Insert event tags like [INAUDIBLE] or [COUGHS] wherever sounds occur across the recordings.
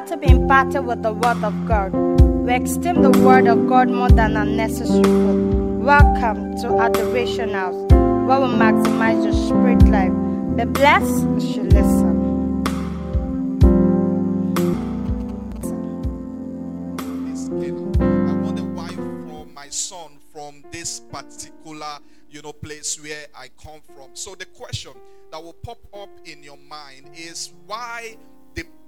to be imparted with the Word of God. We esteem the Word of God more than our necessary food. Welcome to Adoration House, where we maximize your spirit life. Be blessed as you listen. I want a wife for my son from this particular, you know, place where I come from. So the question that will pop up in your mind is why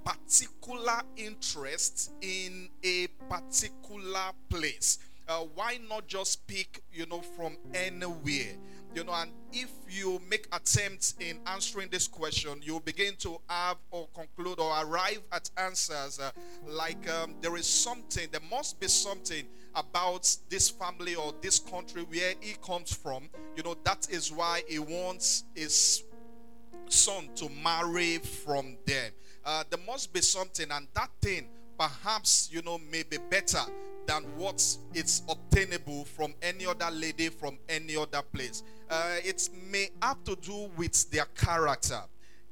particular interest in a particular place? Uh, why not just pick, you know, from anywhere? You know, and if you make attempts in answering this question, you'll begin to have or conclude or arrive at answers uh, like um, there is something, there must be something about this family or this country where he comes from. You know, that is why he wants his son to marry from them. Uh, there must be something, and that thing perhaps you know may be better than what is obtainable from any other lady from any other place. Uh, it may have to do with their character.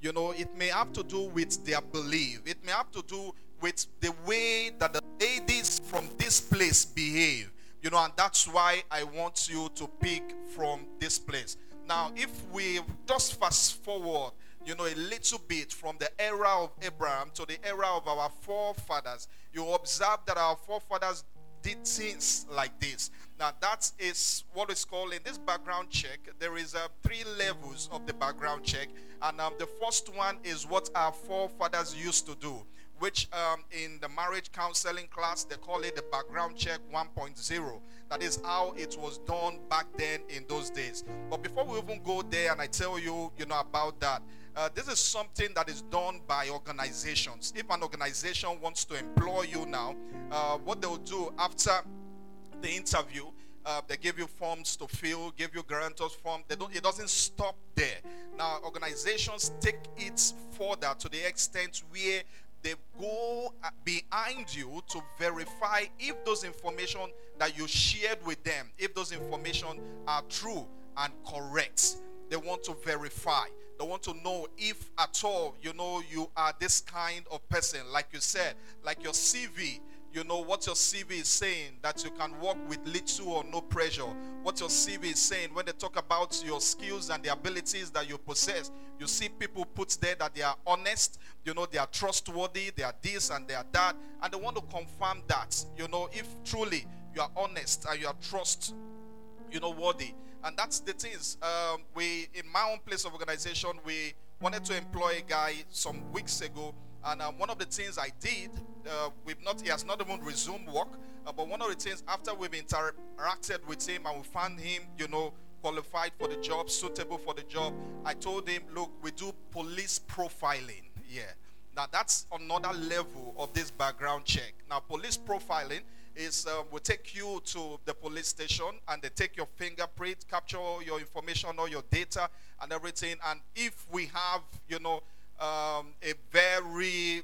You know, it may have to do with their belief. It may have to do with the way that the ladies from this place behave. You know, and that's why I want you to pick from this place. Now, if we just fast forward, you know, a little bit from the era of Abraham to the era of our forefathers, you observe that our forefathers did things like this. Now, that is what is called in this background check. There is uh, three levels of the background check, and um, the first one is what our forefathers used to do which um, in the marriage counseling class they call it the background check 1.0. That is how it was done back then in those days. But before we even go there and I tell you, you know, about that, uh, this is something that is done by organizations. If an organization wants to employ you now, uh, what they'll do after the interview, uh, they give you forms to fill, give you guarantors form. They don't. It doesn't stop there. Now, organizations take it further to the extent where they go uh, behind you to verify if those information that you shared with them, if those information are true and correct. They want to verify. They want to know if at all, you know, you are this kind of person. Like you said, like your CV you know what your CV is saying that you can work with little or no pressure. What your CV is saying when they talk about your skills and the abilities that you possess. You see people put there that they are honest, you know, they are trustworthy, they are this and they are that, and they want to confirm that, you know, if truly you are honest and you are trust, you know, worthy. And that's the things. Um, we in my own place of organization, we wanted to employ a guy some weeks ago and uh, one of the things I did, uh, we've not, he has not even resumed work. Uh, but one of the things after we've interacted with him and we found him, you know, qualified for the job, suitable for the job, I told him, look, we do police profiling. Yeah. Now that's another level of this background check. Now, police profiling is uh, we take you to the police station and they take your fingerprint, capture all your information, all your data and everything. And if we have, you know, um, a very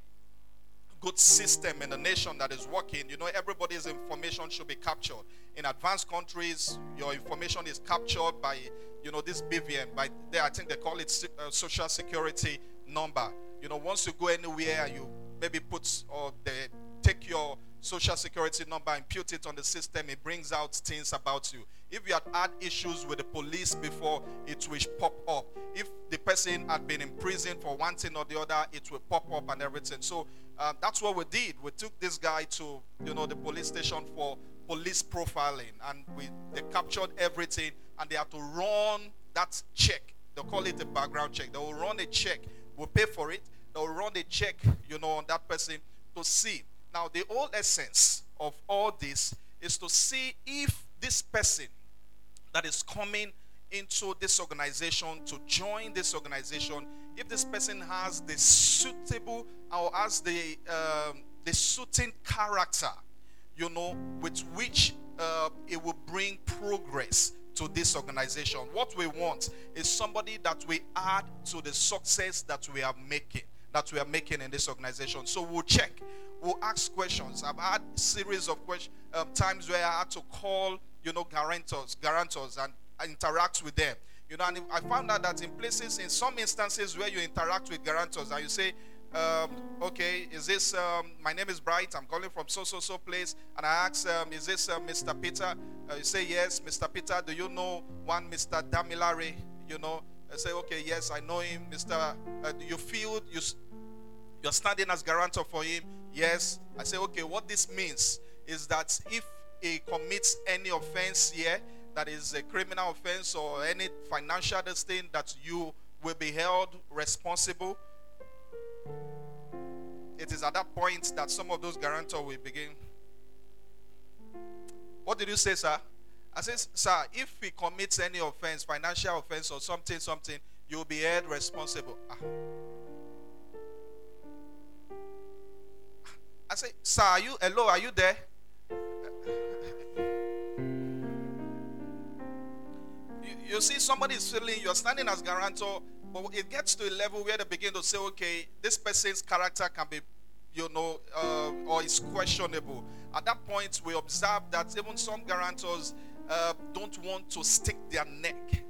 good system in the nation that is working. You know, everybody's information should be captured. In advanced countries, your information is captured by, you know, this BVN. By there, I think they call it uh, social security number. You know, once you go anywhere, you maybe put or they take your social security number, impute it on the system, it brings out things about you. If you had had issues with the police before, it will pop up. If the person had been in prison for one thing or the other, it will pop up and everything. So uh, that's what we did. We took this guy to, you know, the police station for police profiling, and we they captured everything, and they had to run that check. They call it a background check. They will run a check. We'll pay for it. They will run a check, you know, on that person to see now, the whole essence of all this is to see if this person that is coming into this organization to join this organization, if this person has the suitable or has the um, the suiting character, you know, with which uh, it will bring progress to this organization. What we want is somebody that we add to the success that we are making, that we are making in this organization. So we'll check will ask questions. I've had series of um, times where I had to call, you know, guarantors, guarantors, and interact with them. You know, and I found out that in places, in some instances where you interact with guarantors and you say, um, okay, is this, um, my name is Bright, I'm calling from so, so, so place. And I ask, um, is this uh, Mr. Peter? Uh, you say, yes, Mr. Peter. Do you know one Mr. Damilare? You know, I say, okay, yes, I know him. Mr. Uh, you feel you, you're standing as guarantor for him? Yes. I say, okay, what this means is that if he commits any offense here, that is a criminal offense or any financial thing that you will be held responsible it is at that point that some of those guarantors will begin. What did you say, sir? I said, sir, if he commits any offense, financial offense or something, something, you'll be held responsible. Ah. Said, sir, are you hello? Are you there? you, you see, somebody is feeling you're standing as guarantor but it gets to a level where they begin to say, okay, this person's character can be, you know, uh, or is questionable. At that point, we observe that even some guarantors uh, don't want to stick their neck.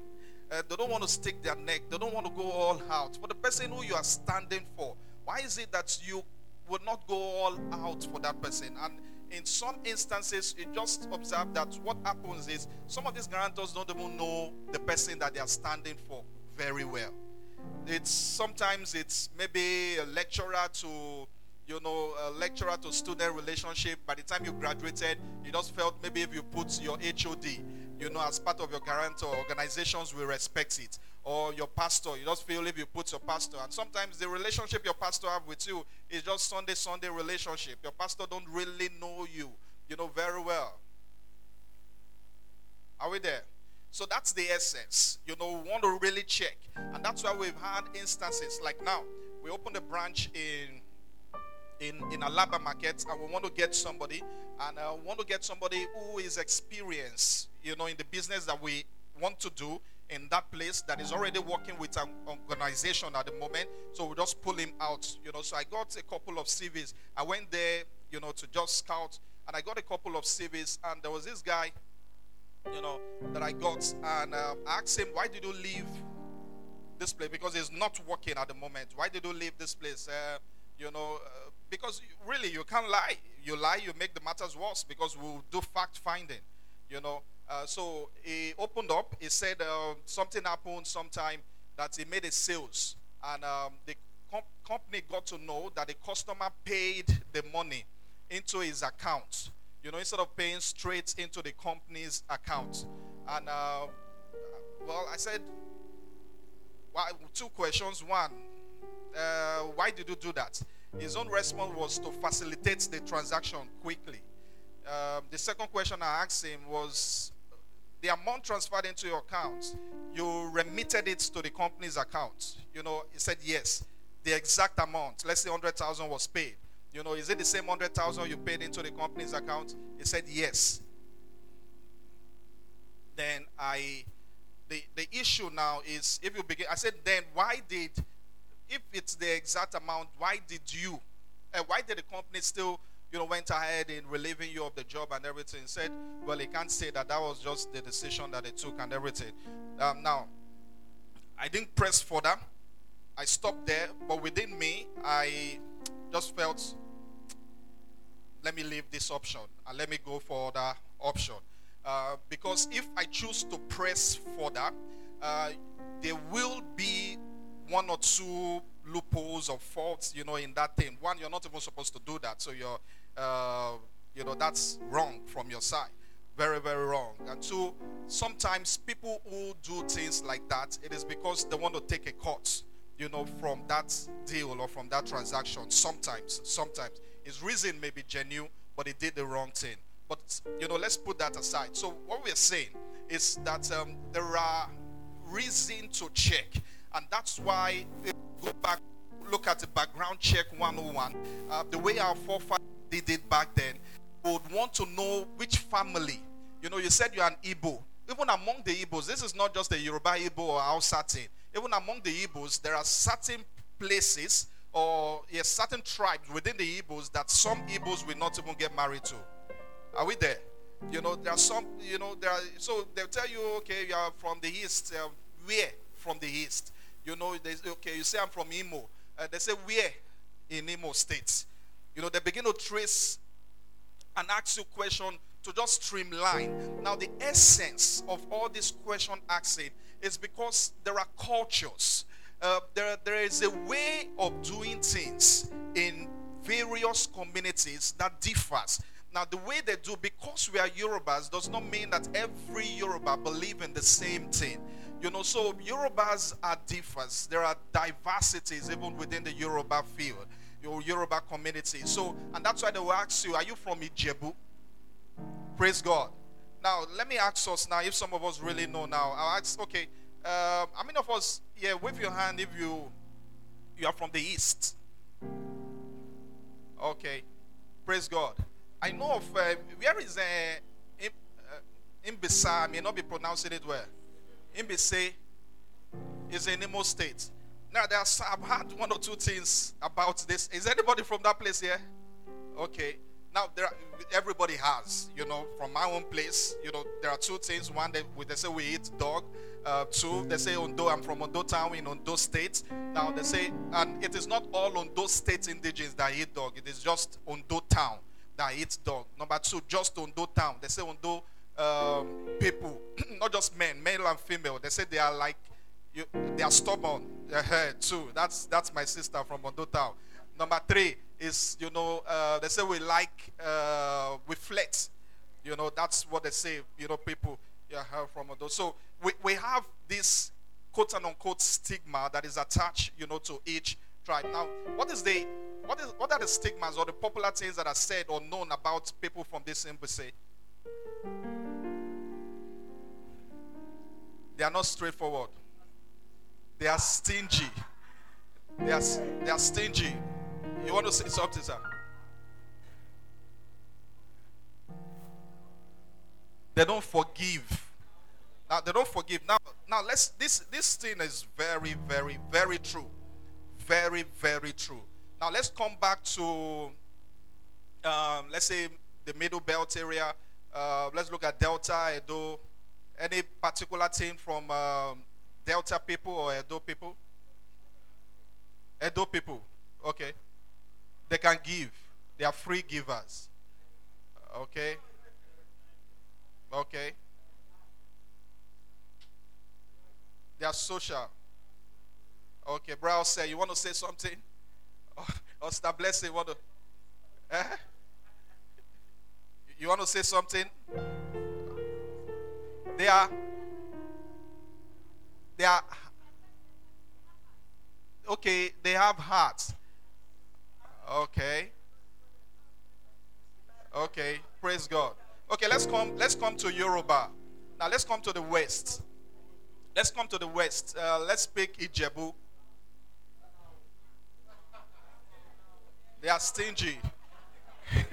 Uh, they don't want to stick their neck. They don't want to go all out. For the person who you are standing for, why is it that you would not go all out for that person? And in some instances, you just observe that what happens is some of these guarantors don't even know the person that they are standing for very well. It's sometimes it's maybe a lecturer to you know a lecturer to student relationship. By the time you graduated you just felt maybe if you put your hod you know as part of your guarantor organizations will respect it or your pastor you just feel if you put your pastor and sometimes the relationship your pastor have with you is just sunday sunday relationship your pastor don't really know you you know very well are we there so that's the essence. You know, we want to really check. And that's why we've had instances like now. We opened a branch in in, in Alaba market and we want to get somebody and uh, want to get somebody who is experienced, you know, in the business that we want to do in that place that is already working with an organization at the moment. So we just pull him out, you know. So I got a couple of CVs. I went there, you know, to just scout and I got a couple of CVs and there was this guy you know, that I got. And um, I asked him, why did you leave this place? Because it's not working at the moment. Why did you leave this place? Uh, you know, uh, because really you can't lie. You lie, you make the matters worse because we'll do fact finding, you know. Uh, so he opened up. He said uh, something happened sometime that he made a sales, and um, the com- company got to know that the customer paid the money into his account you know, instead of paying straight into the company's account. And, uh, well, I said, well, two questions. One, uh, why did you do that? His own response was to facilitate the transaction quickly. Um, the second question I asked him was the amount transferred into your account, you remitted it to the company's account. You know, he said yes. The exact amount, let's say 100,000 was paid. You know, is it the same 100,000 you paid into the company's account? He said, Yes. Then I, the, the issue now is if you begin, I said, Then why did, if it's the exact amount, why did you, uh, why did the company still, you know, went ahead in relieving you of the job and everything? Said, Well, he can't say that that was just the decision that they took and everything. Um, now, I didn't press further. I stopped there, but within me, I just felt, let me leave this option and let me go for the option. Uh, because if I choose to press further, uh, there will be one or two loopholes or faults, you know, in that thing. One, you're not even supposed to do that, so you're, uh, you know, that's wrong from your side. Very, very wrong. And two, sometimes people who do things like that, it is because they want to take a cut you know, from that deal or from that transaction. Sometimes, sometimes. His reason may be genuine, but he did the wrong thing. But, you know, let's put that aside. So, what we're saying is that um, there are reason to check. And that's why, go back, look at the background check 101. Uh, the way our forefathers did back then, would want to know which family. You know, you said you're an Igbo. Even among the Igbos, this is not just a Yoruba Igbo or Hausa thing even among the Igbos, there are certain places or yes, certain tribes within the Igbos that some Igbos will not even get married to. Are we there? You know, there are some, you know, there are, so they'll tell you, okay, you are from the east. Uh, where from the east? You know, they, okay, you say I'm from Imo. Uh, they say, where? in Imo State. You know, they begin to trace and ask you question to just streamline. Now, the essence of all this question asking is because there are cultures. Uh, there, there is a way of doing things in various communities that differs. Now, the way they do, because we are Yorubas, does not mean that every Yoruba believe in the same thing. You know, so Yorubas are differs. There are diversities even within the Yoruba field, your Yoruba community. So, and that's why they will ask you, are you from Ijebu? Praise God. Now, let me ask us now, if some of us really know now, I'll ask, okay, um, how many of us, yeah, wave your hand if you you are from the east. Okay, praise God. I know of uh, where is uh, Imbisa. Uh, I may not be pronouncing it well. Imbise is in Imo State. Now, there's, I've heard one or two things about this. Is anybody from that place here? Okay. Now, there are, everybody has, you know, from my own place, you know, there are two things. One, they, they say we eat dog. Uh, two, they say Ondo, I'm from Ondo town in Ondo state. Now, they say, and it is not all Ondo state indigenous that eat dog. It is just Ondo town that eats dog. Number two, just Ondo town. They say Ondo um, people, [CLEARS THROAT] not just men, male and female. They say they are like, you, they are stubborn too. That's that's my sister from Ondo town. Number three is, you know, uh, they say we like, uh, we flex. You know, that's what they say, you know, people yeah, from Ondo. So we, we have this quote unquote stigma that is attached, you know, to each tribe. Now, what is the what is what are the stigmas or the popular things that are said or known about people from this embassy? They are not straightforward. They are stingy. They are, they are stingy. You want to say something, sir? They don't forgive. Now they don't forgive. Now, now let's this this thing is very, very, very true. Very, very true. Now let's come back to um, let's say the middle belt area. Uh, let's look at Delta, Edo. Any particular thing from um, Delta people or Edo people? Edo people. Okay. They can give. They are free givers. Okay. Okay. They are social. Okay, bro, say you want to say something? [LAUGHS] Or, or Star Blessing to? Eh? You want to say something? They are. They are. Okay, they have hearts. Okay. Okay. Praise God. Okay, let's come. Let's come to Yoruba. Now let's come to the west. Let's come to the west. Uh, let's speak Ijebu. They are stingy. [LAUGHS]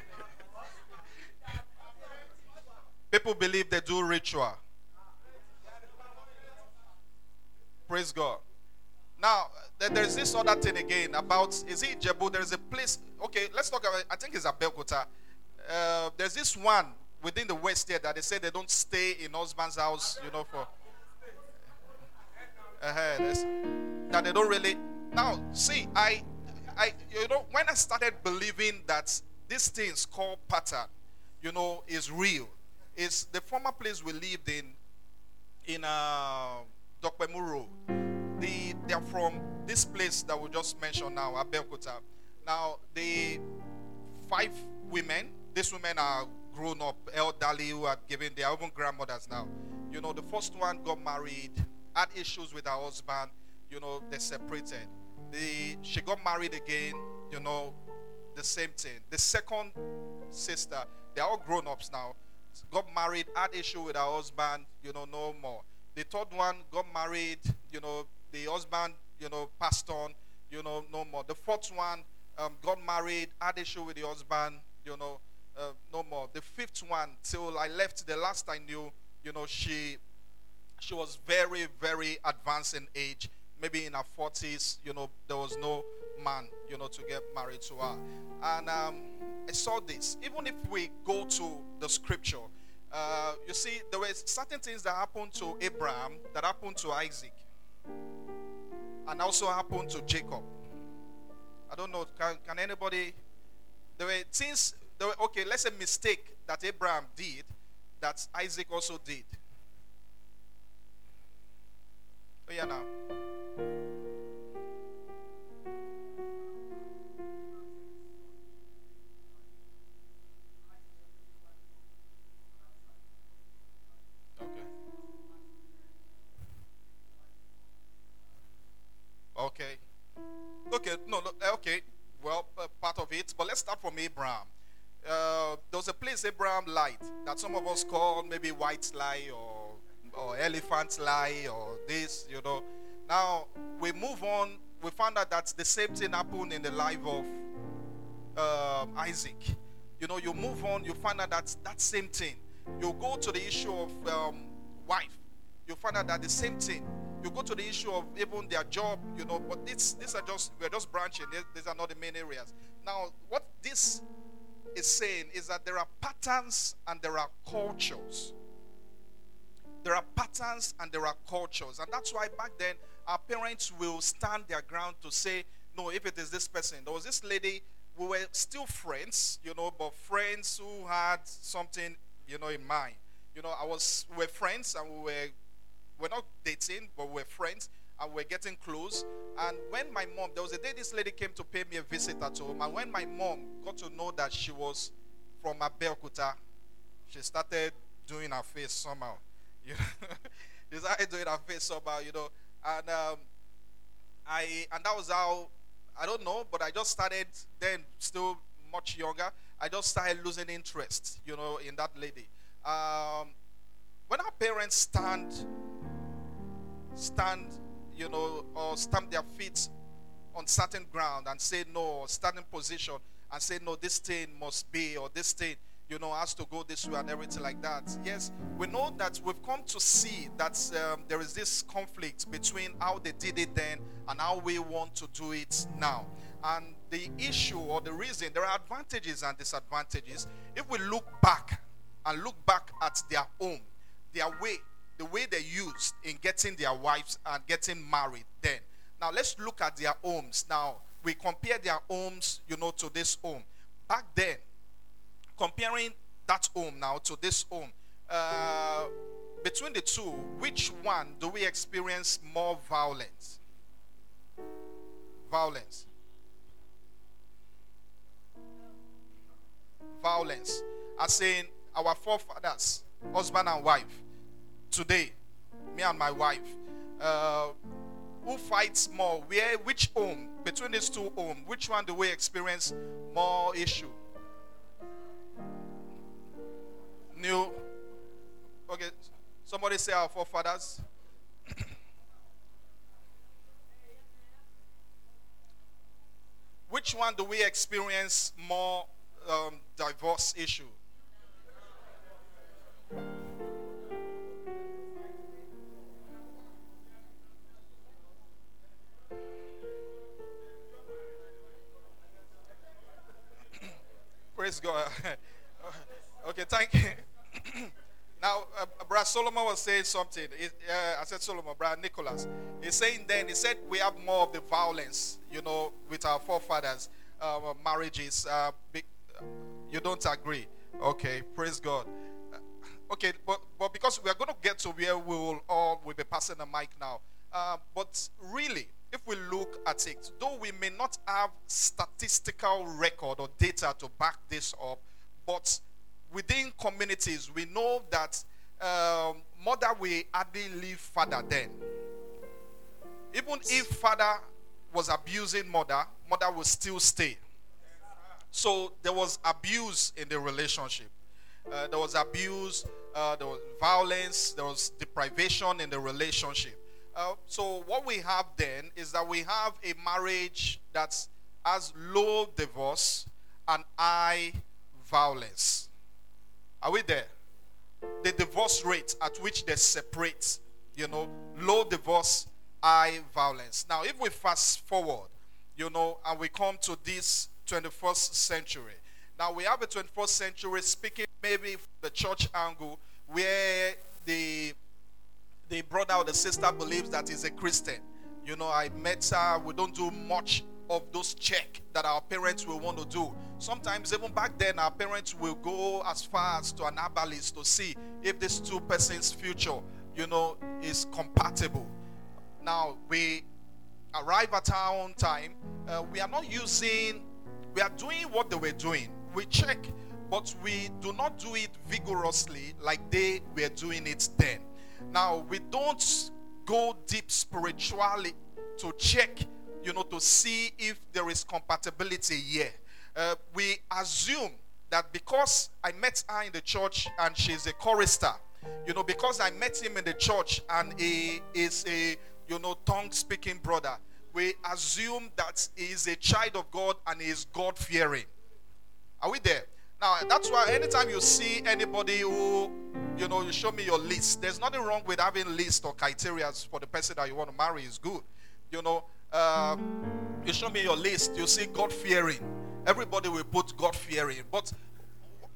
People believe they do ritual. Praise God. Now, there's this other thing again about is it Jebu? There's a place. Okay, let's talk about. I think it's Abeokuta. Uh, there's this one within the West here that they say they don't stay in husband's house. You know, for uh, that they don't really. Now, see, I, I, you know, when I started believing that these things called pattern, you know, is real, is the former place we lived in, in uh, Dokpemuru the they are from this place that we just mentioned now, Abeokuta. Now, the five women, these women are grown up, elderly, who are given, they are even grandmothers now. You know, the first one got married, had issues with her husband, you know, they separated. The, she got married again, you know, the same thing. The second sister, they're all grown ups now, got married, had issue with her husband, you know, no more. The third one got married, you know, the husband, you know, passed on, you know, no more. The fourth one um, got married, had issue with the husband, you know, uh, no more. The fifth one, till I left, the last I knew, you know, she she was very, very advanced in age, maybe in her 40s, you know, there was no man, you know, to get married to her. And um, I saw this. Even if we go to the scripture, uh, you see, there were certain things that happened to Abraham that happened to Isaac and also happened to Jacob. I don't know. Can, can anybody? There were things. There were, okay, let's say mistake that Abraham did, that Isaac also did. Oh yeah, now. It. But let's start from Abraham. Uh, there was a place Abraham lied that some of us call maybe white lie or or elephant lie or this. You know. Now we move on. We found out that the same thing happened in the life of um, Isaac. You know, you move on. You find out that that same thing. You go to the issue of um, wife. You find out that the same thing you go to the issue of even their job, you know, but this, these are just, we're just branching. These, are not the main areas. Now, what this is saying is that there are patterns and there are cultures. There are patterns and there are cultures. And that's why back then, our parents will stand their ground to say, no, if it is this person. There was this lady, we were still friends, you know, but friends who had something, you know, in mind. You know, I was, we were friends and we were we're not dating, but we're friends and we're getting close. And when my mom, there was a day this lady came to pay me a visit at home, and when my mom got to know that she was from Abeokuta, she started doing her face somehow. [LAUGHS] You know, she started doing her face somehow, you know. And um, I and that was how I don't know, but I just started then, still much younger. I just started losing interest, you know, in that lady. Um, when our parents stand stand, you know, or stamp their feet on certain ground and say no, or position and say no, this thing must be, or this thing, you know, has to go this way and everything like that. Yes, we know that we've come to see that um, there is this conflict between how they did it then and how we want to do it now. And the issue or the reason, there are advantages and disadvantages. If we look back and look back at their home, their way the way they used in getting their wives and getting married then. Now let's look at their homes. Now we compare their homes, you know, to this home. Back then, comparing that home now to this home, uh, between the two, which one do we experience more violence? Violence. Violence. As in our forefathers, husband and wife, today, me and my wife, uh, who fights more? Where, which home between these two homes? Which one do we experience more issue? New. Okay, somebody say our forefathers. which one do we experience more um, divorce issue? Praise God. [LAUGHS] okay, thank you. [COUGHS] now, uh, Brother Solomon was saying something. uh, I said Solomon, Brother Nicholas. He's saying then, he said we have more of the violence, you know, with our forefathers' uh, marriages. Uh, be, you don't agree. Okay, praise God. Uh, okay, but, but because we are going to get to where we will all will be passing the mic now. Uh, but really, if we look at it, though we may not have statistical record or data to back this up, but within communities, we know that um, mother will hardly leave father then. Even if father was abusing mother, mother will still stay. So there was abuse in the relationship. Uh, there was abuse, uh, there was violence, there was deprivation in the relationship. Uh, so what we have then is that we have a marriage that has low divorce and high violence. Are we there? The divorce rate at which they separate, you know, low divorce, high violence. Now, if we fast forward, you know, and we come to this 21st century. Now we have a 21st century speaking maybe from the church angle where the the brother or the sister believes that he's a Christian. You know, I met her, we don't do much of those check that our parents will want to do. Sometimes even back then, our parents will go as far as to an herbalist to see if this two persons' future, you know, is compatible. Now we arrive at our own time. Uh, we are not using. We are doing what they were doing. We check, but we do not do it vigorously like they were doing it then. Now we don't go deep spiritually to check you know, to see if there is compatibility here. Uh, we assume that because I met her in the church and she's a chorister, you know, because I met him in the church and he is a, you know, tongue speaking brother, we assume that he is a child of God and he is God fearing. Are we there? Now, that's why anytime you see anybody who, you know, you show me your list, there's nothing wrong with having list or criteria for the person that you want to marry is good. You know, um, you show me your list, you see God fearing. Everybody will put God fearing. But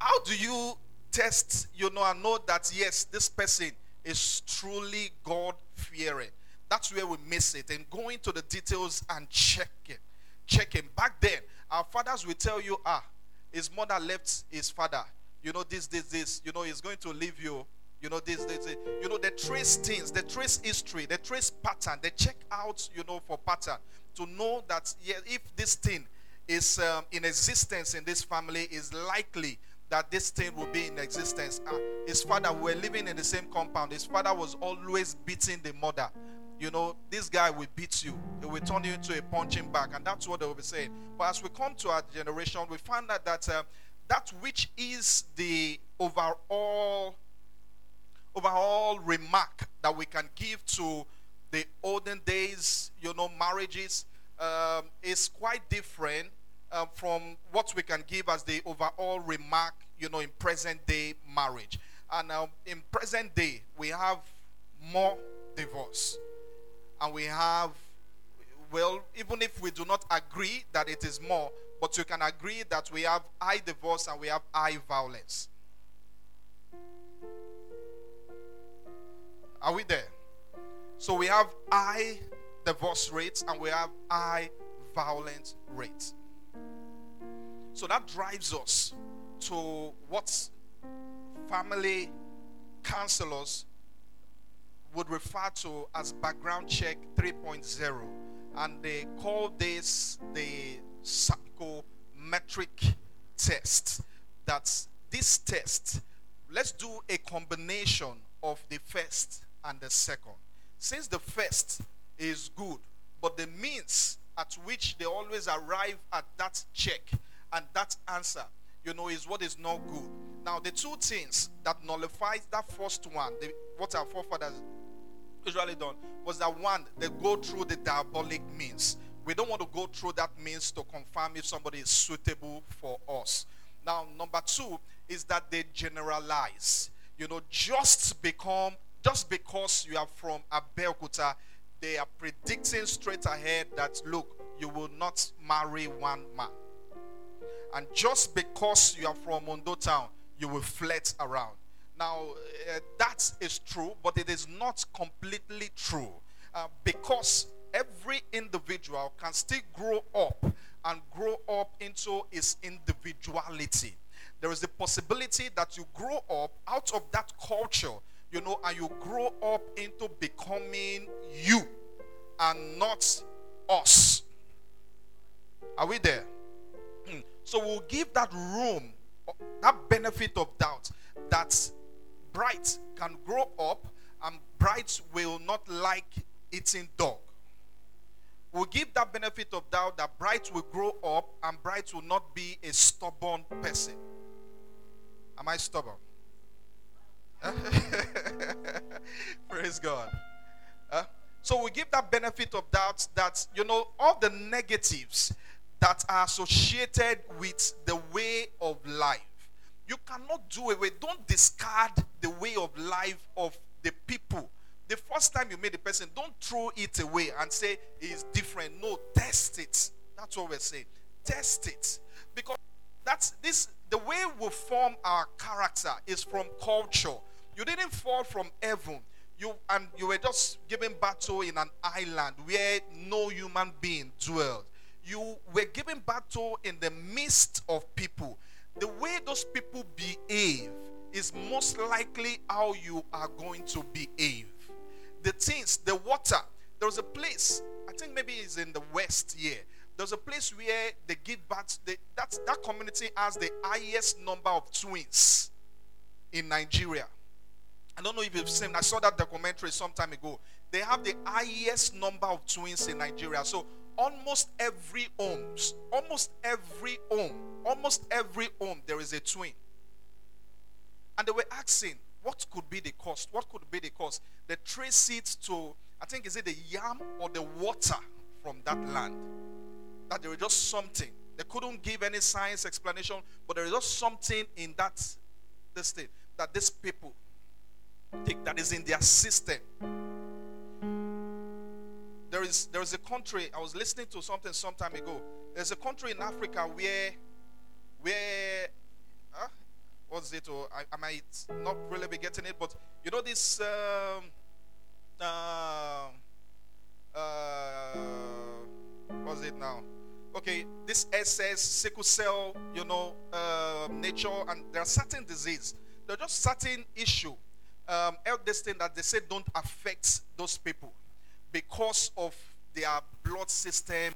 how do you test, you know, and know that yes, this person is truly God fearing? That's where we miss it. And going to the details and checking. Checking. Back then, our fathers will tell you, ah, his mother left his father. You know, this, this, this. You know, he's going to leave you you know, this, this, this, you know, they trace things, they trace history, they trace pattern, they check out, you know, for pattern to know that yeah, if this thing is um, in existence in this family, is likely that this thing will be in existence. Uh, his father, we were living in the same compound. His father was always beating the mother. You know, this guy will beat you. He will turn you into a punching bag, and that's what they will be saying. But as we come to our generation, we find out that uh, that which is the overall overall remark that we can give to the olden days, you know, marriages um, is quite different uh, from what we can give as the overall remark, you know, in present day marriage. And uh, in present day, we have more divorce. And we have, well, even if we do not agree that it is more, but you can agree that we have high divorce and we have high violence. Are we there? So we have high divorce rates and we have high violent rates. So that drives us to what family counselors would refer to as background check 3.0 and they call this the psychometric test that's this test let's do a combination of the first and the second. Since the first is good, but the means at which they always arrive at that check and that answer, you know, is what is not good. Now, the two things that nullifies that first one, the, what our forefathers usually done, was that one, they go through the diabolic means. We don't want to go through that means to confirm if somebody is suitable for us. Now, number two is that they generalize. You know, just become just because you are from Abeokuta, they are predicting straight ahead that look, you will not marry one man. And just because you are from Ondo town, you will flirt around. Now, uh, that is true, but it is not completely true. Uh, because every individual can still grow up and grow up into his individuality. There is the possibility that you grow up out of that culture you know, and you grow up into becoming you and not us. Are we there? Hmm. So we'll give that room, that benefit of doubt that Bright can grow up and Bright will not like eating dog. We'll give that benefit of doubt that Bright will grow up and Bright will not be a stubborn person. Am I stubborn? [LAUGHS] Praise God. Uh, so we give that benefit of doubt that, you know, all the negatives that are associated with the way of life. You cannot do away. Don't discard the way of life of the people. The first time you meet the person, don't throw it away and say it's different. No, test it. That's what we're saying. Test it. Because that's this the way we form our character is from culture. You didn't fall from heaven. You and you were just given battle in an island where no human being dwelled. you were given battle in the midst of people. The way those people behave is most likely how you are going to behave. The things, the water, there was a place, I think maybe it's in the west here. There's a place where they give birth. That's, that community has the highest number of twins in Nigeria. I don't know if you've seen. I saw that documentary some time ago. They have the highest number of twins in Nigeria. So almost every homes, almost every home, almost every home, there is a twin. And they were asking, what could be the cost? What could be the cost? They trace it to, I think, is it the yam or the water from that land? That there is just something. They couldn't give any science explanation, but there is just something in that this thing that these people take that is in their system. There is there is a country I was listening to something some time ago. There's a country in Africa where where uh, what's it? Or I, I, might not really be getting it, but you know this um, uh, uh, what's it now? Okay, this SS sickle cell, you know, uh, nature, and there are certain disease. There are just certain issue, um, health this thing that they say don't affect those people because of their blood system,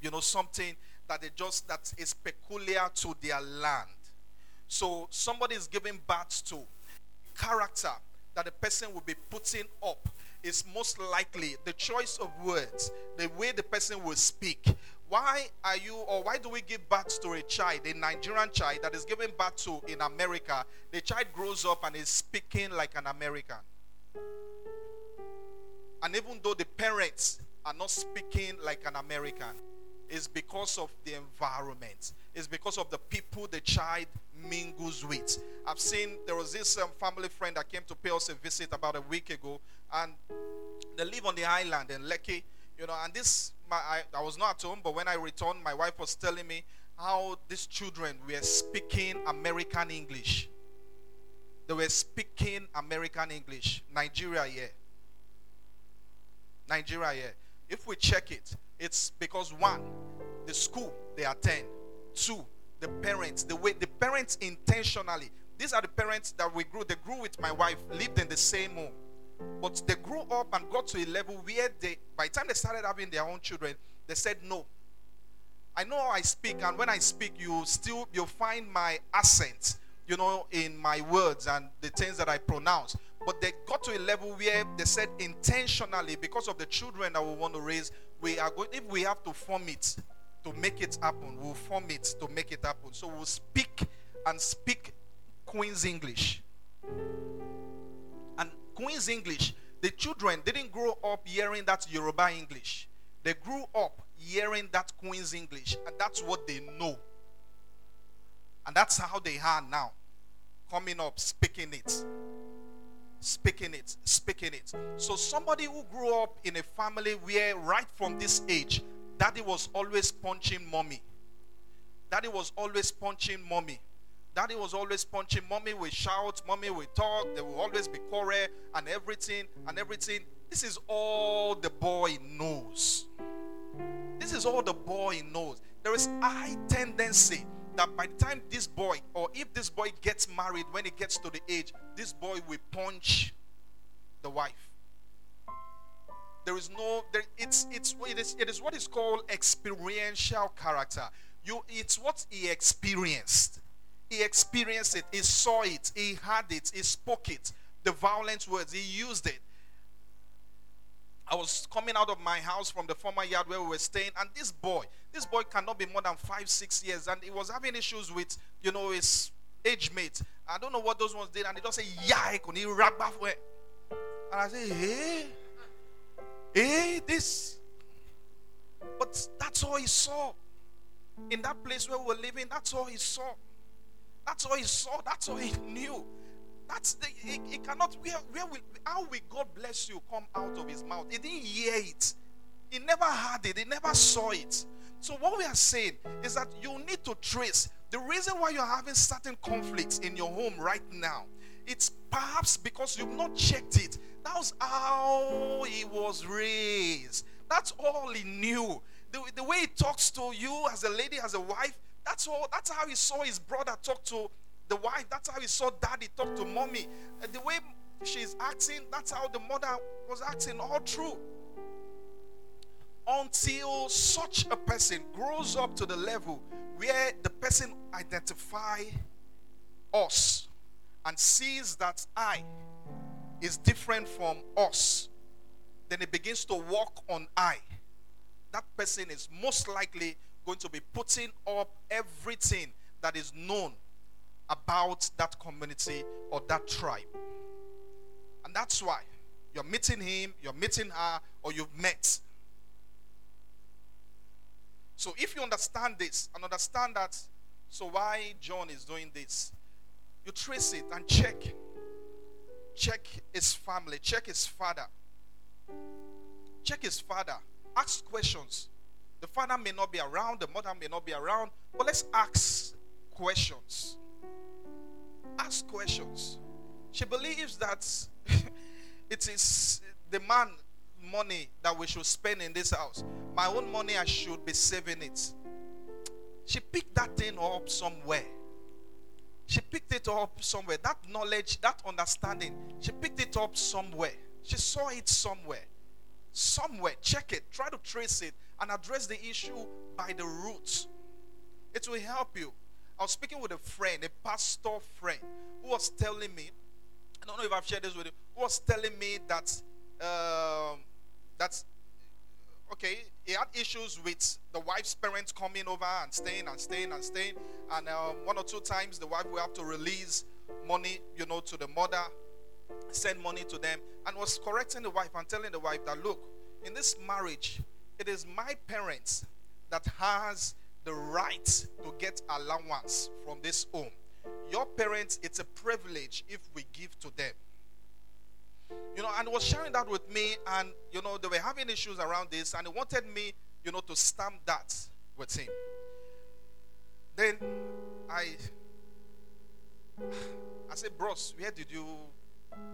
you know, something that they just that is peculiar to their land. So somebody is giving birth to character that the person will be putting up is most likely the choice of words, the way the person will speak. Why are you, or why do we give birth to a child, a Nigerian child that is given birth to in America? The child grows up and is speaking like an American. And even though the parents are not speaking like an American, it's because of the environment, it's because of the people the child mingles with. I've seen there was this um, family friend that came to pay us a visit about a week ago, and they live on the island in Lekki, you know. And this, my, I, I was not at home, but when I returned, my wife was telling me how these children were speaking American English. They were speaking American English. Nigeria, yeah. Nigeria, yeah. If we check it, it's because one, the school they attend, two, the parents, the way the parents intentionally. These are the parents that we grew. They grew with my wife, lived in the same home. But they grew up and got to a level where they, by the time they started having their own children, they said, No. I know I speak, and when I speak, you still you'll find my accent, you know, in my words and the things that I pronounce. But they got to a level where they said intentionally, because of the children that we want to raise, we are going if we have to form it to make it happen. We'll form it to make it happen. So we'll speak and speak Queen's English. And Queen's English, the children didn't grow up hearing that Yoruba English. They grew up hearing that Queen's English, and that's what they know. And that's how they are now. Coming up, speaking it. Speaking it, speaking it. So, somebody who grew up in a family where, right from this age, Daddy was always punching mommy. Daddy was always punching mommy. Daddy was always punching. Mommy will shout, mommy will talk. There will always be quarrel and everything and everything. This is all the boy knows. This is all the boy knows. There is high tendency that by the time this boy, or if this boy gets married, when he gets to the age, this boy will punch the wife. There is no, there, it's, it's, it is, it is what is called experiential character. You, it's what he experienced. He experienced it. He saw it. He had it. He spoke it. The violent words. He used it. I was coming out of my house from the former yard where we were staying, and this boy, this boy cannot be more than five, six years, and he was having issues with, you know, his age mate. I don't know what those ones did, and he just said, "Yeah, he rag And I said, "Hey." Hey, this. But that's all he saw. In that place where we were living, that's all he saw. That's all he saw. That's all he knew. That's the he, he cannot where where will how will God bless you come out of his mouth? He didn't hear it. He never heard it. He never saw it. So what we are saying is that you need to trace the reason why you're having certain conflicts in your home right now. It's perhaps because you've not checked it. That's how he was raised. That's all he knew. the, the way he talks to you as a lady, as a wife, that's all. That's how he saw his brother talk to the wife. That's how he saw daddy talk to mommy. The way she's acting, that's how the mother was acting all through. Until such a person grows up to the level where the person identify us and sees that I is different from us, then it begins to walk on I. That person is most likely going to be putting up everything that is known about that community or that tribe. And that's why you're meeting him, you're meeting her, or you've met. So if you understand this and understand that, so why John is doing this, you trace it and check. Check his family, check his father. Check his father. Ask questions. The father may not be around, the mother may not be around, but let's ask questions. Ask questions. She believes that [LAUGHS] it is the man money that we should spend in this house. My own money, I should be saving it. She picked that thing up somewhere. She picked it up somewhere. That knowledge, that understanding, she picked it up somewhere. She saw it somewhere. Somewhere. Check it. Try to trace it and address the issue by the roots. It will help you. I was speaking with a friend, a pastor friend, who was telling me, I don't know if I've shared this with you, who was telling me that um, that's okay. He had issues with the wife's parents coming over and staying and staying and staying, and um, one or two times the wife will have to release money, you know, to the mother, send money to them, and was correcting the wife and telling the wife that look, in this marriage, it is my parents that has the right to get allowance from this home. Your parents, it's a privilege if we give to them. You know, and was sharing that with me, and you know, they were having issues around this, and he wanted me, you know, to stamp that with him. Then I [SIGHS] I said, bros, where did you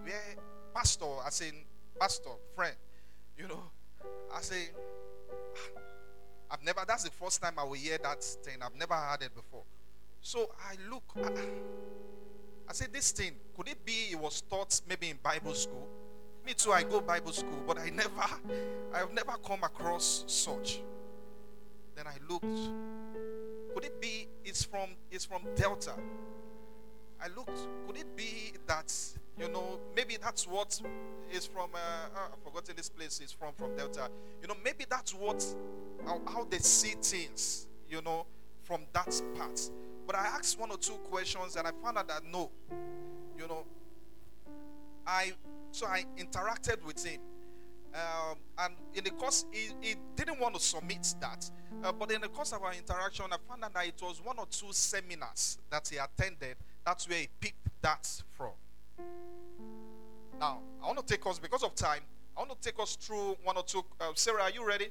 where pastor, I said, pastor, friend, you know, I say ah, I've never that's the first time I will hear that thing. I've never heard it before. So I look I, I said, this thing, could it be it was taught maybe in Bible school? Me too, I go Bible school, but I never, [LAUGHS] I have never come across such. Then I looked. Could it be it's from it's from Delta? I looked. Could it be that you know maybe that's what is from? Uh, uh I've forgotten this place is from from Delta. You know maybe that's what how, how they see things. You know from that part. But I asked one or two questions and I found out that no, you know, I so I interacted with him. Um, and in the course, he, he, didn't want to submit that. Uh, but in the course of our interaction, I found out that it was one or two seminars that he attended. That's where he picked that from. Now, I want to take us, because of time, I want to take us through one or two. Uh, Sarah, are you ready?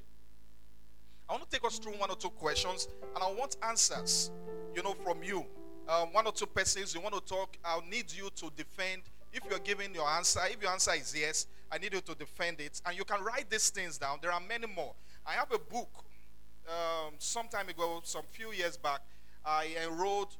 I want to take us through one or two questions, and I want answers you know, from you. Um, one or two persons you want to talk, I'll need you to defend. If you're giving your answer, if your answer is yes, I need you to defend it. And you can write these things down. There are many more. I have a book um, some time ago, some few years back. I enrolled,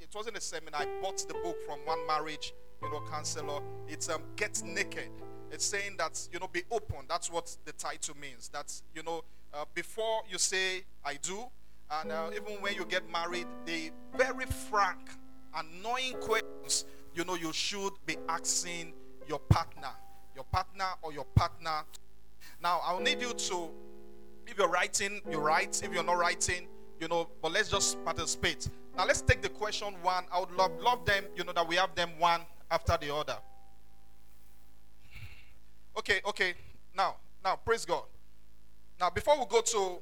it wasn't a seminar, I bought the book from one marriage, you know, counselor. It's um, Get Naked. It's saying that, you know, be open. That's what the title means. That's, you know, uh, before you say, I do, and uh, even when you get married, the very frank, annoying questions you know you should be asking your partner, your partner or your partner. Now, I'll need you to, if you're writing, you write. If you're not writing, you know, but let's just participate. Now, let's take the question one. I would love, love them, you know, that we have them one after the other. Okay, okay. Now, now, praise God. Now, before we go to,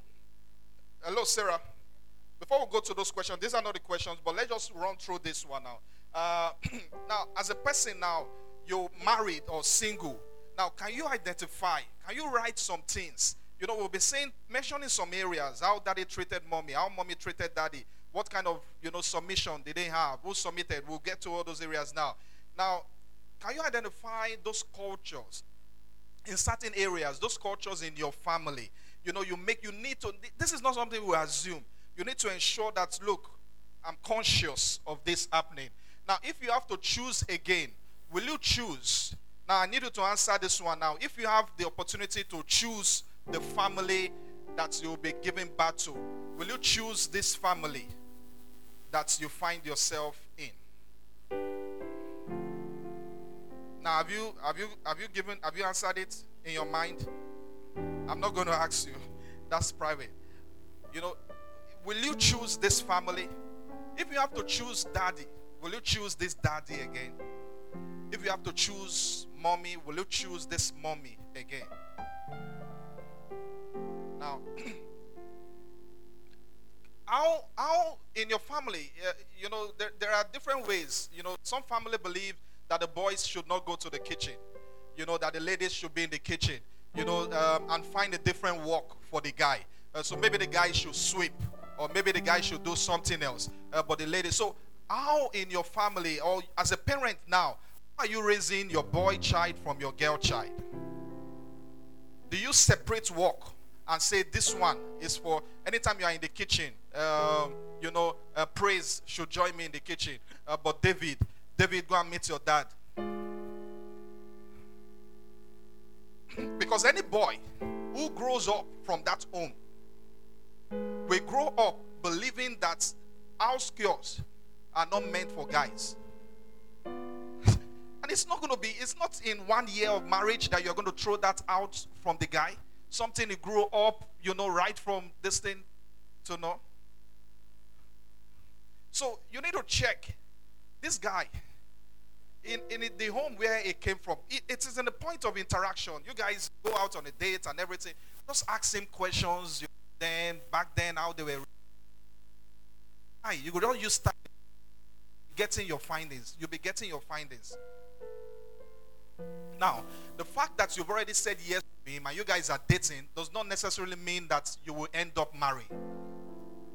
hello, Sarah. Before we go to those questions, these are not the questions, but let's just run through this one now. Uh, [CLEARS THROAT] now, as a person now, you're married or single. Now, can you identify? Can you write some things? You know, we'll be saying, mentioning some areas, how daddy treated mommy, how mommy treated daddy, what kind of, you know, submission did they have, who submitted. We'll get to all those areas now. Now, can you identify those cultures in certain areas, those cultures in your family? you know, you make, you need to, this is not something we assume. You need to ensure that, look, I'm conscious of this happening. Now, if you have to choose again, will you choose? Now, I need you to answer this one now. If you have the opportunity to choose the family that you'll be giving birth to, will you choose this family that you find yourself in? Now, have you have you have you given have you answered it in your mind? I'm not going to ask you. [LAUGHS] That's private. You know, will you choose this family? If you have to choose daddy, will you choose this daddy again? If you have to choose mommy, will you choose this mommy again? Now, [CLEARS THROAT] how how in your family, uh, you know, there, there are different ways. You know, some family believe that the boys should not go to the kitchen. You know, that the ladies should be in the kitchen. You know, um, and find a different work for the guy. Uh, so maybe the guy should sweep, or maybe the guy should do something else. Uh, but the lady. So how in your family, or as a parent now, are you raising your boy child from your girl child? Do you separate work and say this one is for anytime you are in the kitchen? Um, you know, uh, praise should join me in the kitchen. Uh, but David, David, go and meet your dad. [LAUGHS] because any boy who grows up from that home will grow up believing that house girls are not meant for guys. [LAUGHS] and it's not going to be, it's not in one year of marriage that you're going to throw that out from the guy. Something you grew up, you know, right from this thing to know. So you need to check this guy in, in the home where it came from. It, it is in the point of interaction. You guys go out on a date and everything. Just ask him questions. You, then back then, how they were. You could all use time getting your findings. You'll be getting your findings. Now, the fact that you've already said yes to him and you guys are dating does not necessarily mean that you will end up married.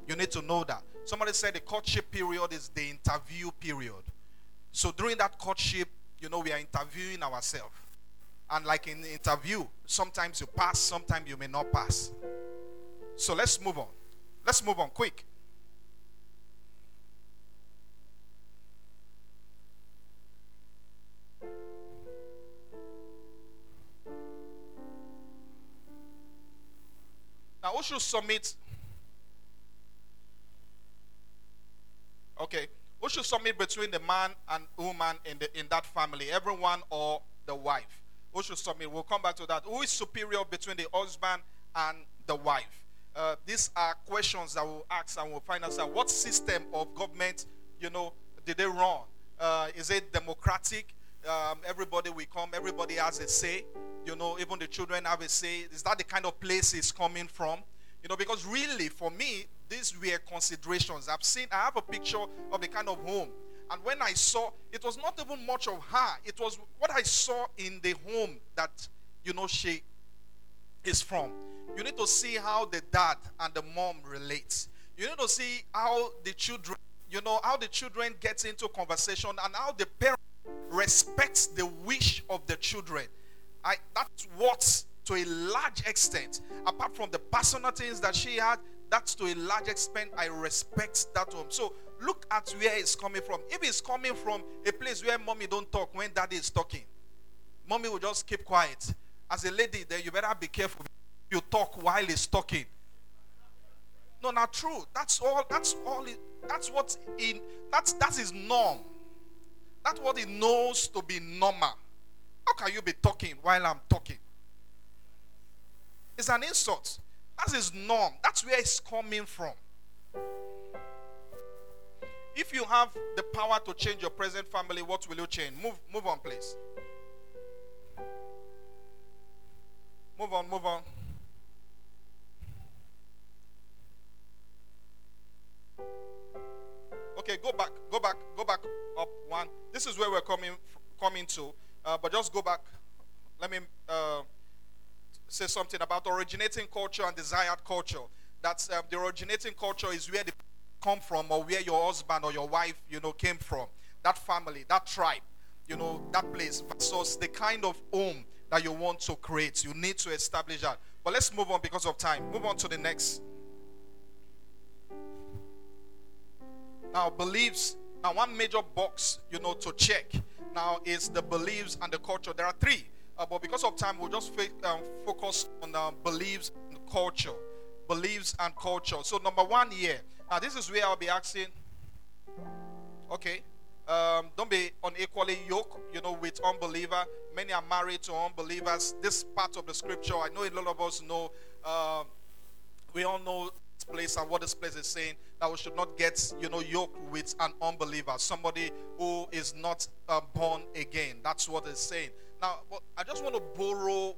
You need to know that. Somebody said the courtship period is the interview period. So during that courtship, you know, we are interviewing ourselves. And like in interview, sometimes you pass, sometimes you may not pass. So let's move on. Let's move on quick. Now, who should submit? Okay. Who should submit between the man and woman in, the, in that family? Everyone or the wife? Who should submit? We'll come back to that. Who is superior between the husband and the wife? Uh, these are questions that we'll ask and we'll find out what system of government, you know, did they run? Uh, is it democratic? Um, everybody will come, everybody has a say. You know, even the children have a say. Is that the kind of place it's coming from? You know, because really, for me, these were considerations. I've seen, I have a picture of the kind of home. And when I saw, it was not even much of her. It was what I saw in the home that, you know, she is from. You need to see how the dad and the mom relates. You need to see how the children, you know, how the children get into conversation and how the parent respects the wish of the children. I, that's what to a large extent, apart from the personal things that she had, that's to a large extent, I respect that home. So look at where it's coming from. If it's coming from a place where mommy don't talk when daddy is talking, mommy will just keep quiet. As a lady, then you better be careful. You talk while he's talking. No, not true. That's all. That's all. It, that's what in. That's that is norm. That's what he knows to be normal. How can you be talking while I'm talking? It's an insult. That's his norm. That's where it's coming from. If you have the power to change your present family, what will you change? Move, move on, please. Move on, move on. Okay, go back, go back, go back up one. This is where we're coming coming to, uh, but just go back. Let me uh, say something about originating culture and desired culture. That's um, the originating culture is where they come from, or where your husband or your wife, you know, came from. That family, that tribe, you know, that place versus the kind of home that you want to create. You need to establish that. But let's move on because of time. Move on to the next. Now, beliefs. Now, one major box, you know, to check now is the beliefs and the culture. There are three, uh, but because of time, we'll just um, focus on uh, beliefs and culture. Beliefs and culture. So, number one here. Now, this is where I'll be asking. Okay, um, don't be unequally yoked, you know, with unbeliever. Many are married to unbelievers. This part of the scripture, I know a lot of us know. Uh, we all know this place and what this place is saying that we should not get, you know, yoked with an unbeliever, somebody who is not uh, born again. That's what it's saying. Now, I just want to borrow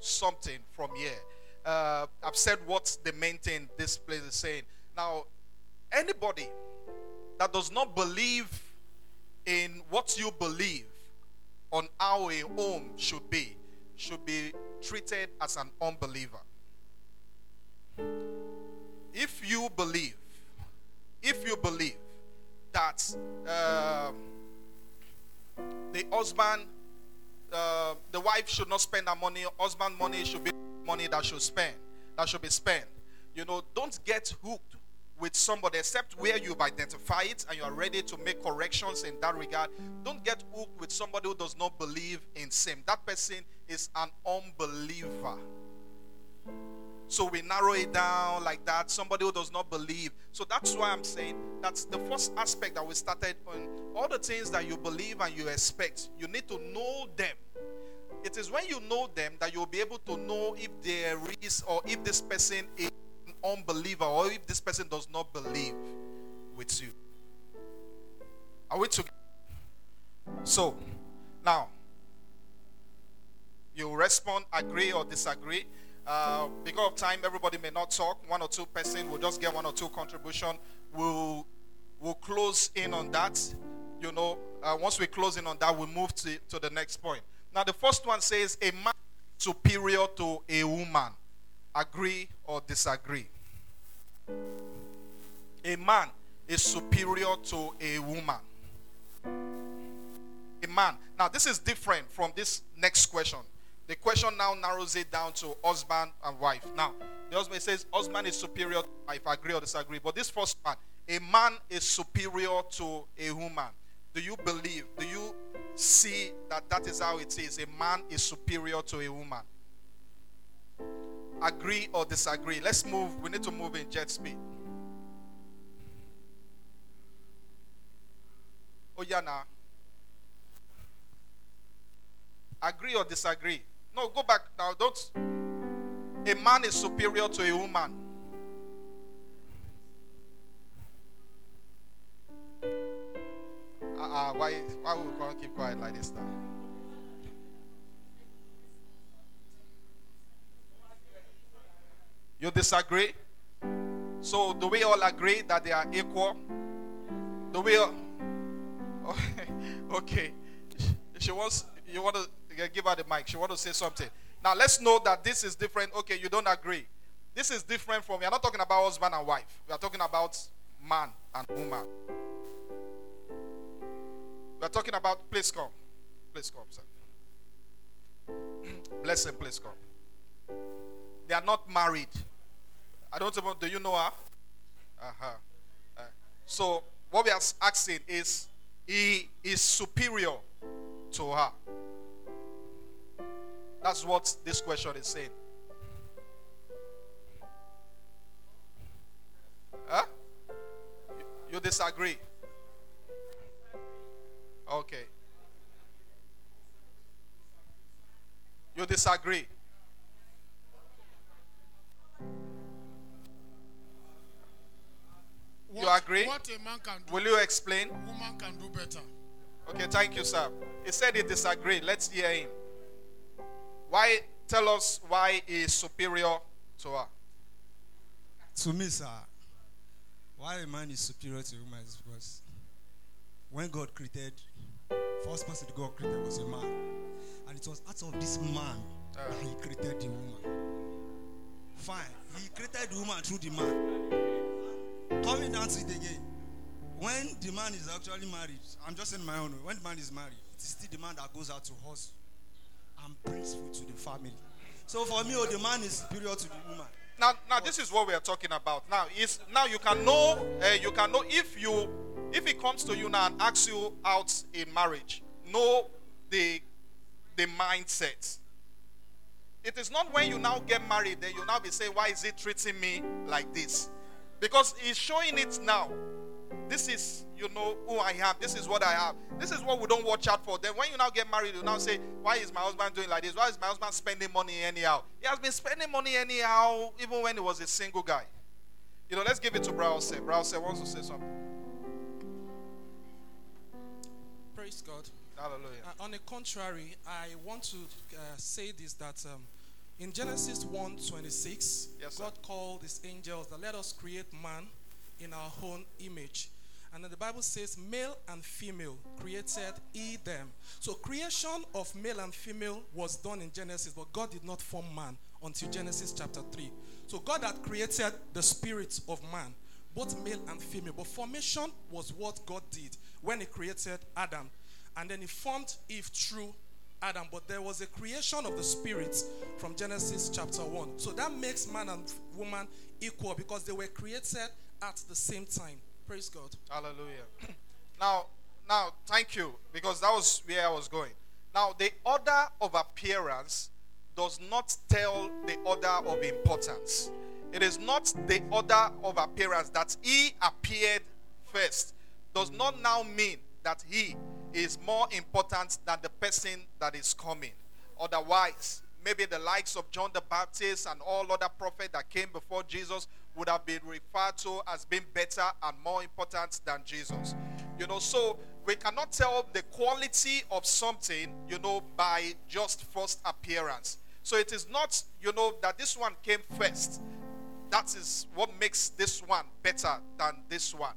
something from here. Uh, I've said what the main thing this place is saying. Now, anybody that does not believe in what you believe on how a home should be should be treated as an unbeliever. If you believe, if you believe that um, the husband, uh, the wife should not spend her money, husband money should be money that should spend, that should be spent. You know, don't get hooked with somebody except where you've identified it and you are ready to make corrections in that regard. Don't get hooked with somebody who does not believe in sin. That person is an unbeliever. So we narrow it down like that. Somebody who does not believe. So that's why I'm saying that's the first aspect that we started on. All the things that you believe and you expect, you need to know them. It is when you know them that you'll be able to know if there is or if this person is an unbeliever or if this person does not believe with you. Are we together? So, now, you respond, agree or disagree. Uh, because of time, everybody may not talk. One or two person will just get one or two contribution. We'll, we'll close in on that. You know, uh, once we close in on that, we'll move to, to the next point. Now, the first one says, a man superior to a woman. Agree or disagree? A man is superior to a woman. A man. Now, this is different from this next question. The question now narrows it down to husband and wife. Now, the husband says husband is superior to wife. Agree or disagree? But this first one, a man is superior to a woman. Do you believe? Do you see that that is how it is? A man is superior to a woman agree or disagree. Let's move. We need to move in jet speed. Oh, yeah, now. Agree or disagree? No, go back now. Don't. A man is superior to a woman. Uh-uh, why, why would we keep quiet like this now? You disagree? So do we all agree that they are equal? Do we all... [LAUGHS] okay. She wants you want to give her the mic. She want to say something. Now let's know that this is different. Okay, you don't agree. This is different from we are not talking about husband and wife. We are talking about man and woman. We are talking about please come. Please come, sir. [CLEARS THROAT] Bless him, please come. They are not married. I don't know. Do you know her? Uh-huh. Uh, so what we are asking is, he is superior to her. That's what this question is saying. Huh? You disagree? Okay. You disagree? What, you agree? What a man can do, Will you explain? woman can do better. Okay, thank you, sir. He said he disagreed. Let's hear him. Why? Tell us why he is superior to her. To me, sir, why a man is superior to a woman is because when God created, first person God created was a man, and it was out of this man Uh. that He created the woman. Fine, He created the woman through the man. Coming down to it again, when the man is actually married, I'm just saying my own. Way. When the man is married, it is still the man that goes out to hustle and to the family. So for me, oh, the man is superior to the woman. Now, now this is what we are talking about. Now, is now you can know, uh, you can know if you, if he comes to you now and asks you out in marriage, know the, the mindset. It is not when you now get married that you now be saying, why is he treating me like this? Because he's showing it now. This is, you know, who I am. This is what I have. This is what we don't watch out for. Then when you now get married, you now say, Why is my husband doing like this? Why is my husband spending money anyhow? He has been spending money anyhow, even when he was a single guy. You know, let's give it to Browse. Browse wants to say something. Praise God. Hallelujah. Uh, on the contrary, I want to uh, say this that um, in Genesis 1 26, Yes. God called his angels that let us create man in our own image. And then the Bible says, male and female created he them. So creation of male and female was done in Genesis, but God did not form man until Genesis chapter 3. So God had created the spirit of man, both male and female. But formation was what God did when he created Adam. And then he formed Eve through Adam. But there was a creation of the spirit from Genesis chapter 1. So that makes man and woman equal because they were created at the same time. Praise God. Hallelujah. [CLEARS THROAT] now, now, thank you, because that was where I was going. Now, the order of appearance does not tell the order of importance. It is not the order of appearance that he appeared first, does not now mean that he is more important than the person that is coming. Otherwise, maybe the likes of John the Baptist and all other prophets that came before Jesus would have been referred to as being better and more important than Jesus. You know, so we cannot tell the quality of something, you know, by just first appearance. So it is not, you know, that this one came first. That is what makes this one better than this one.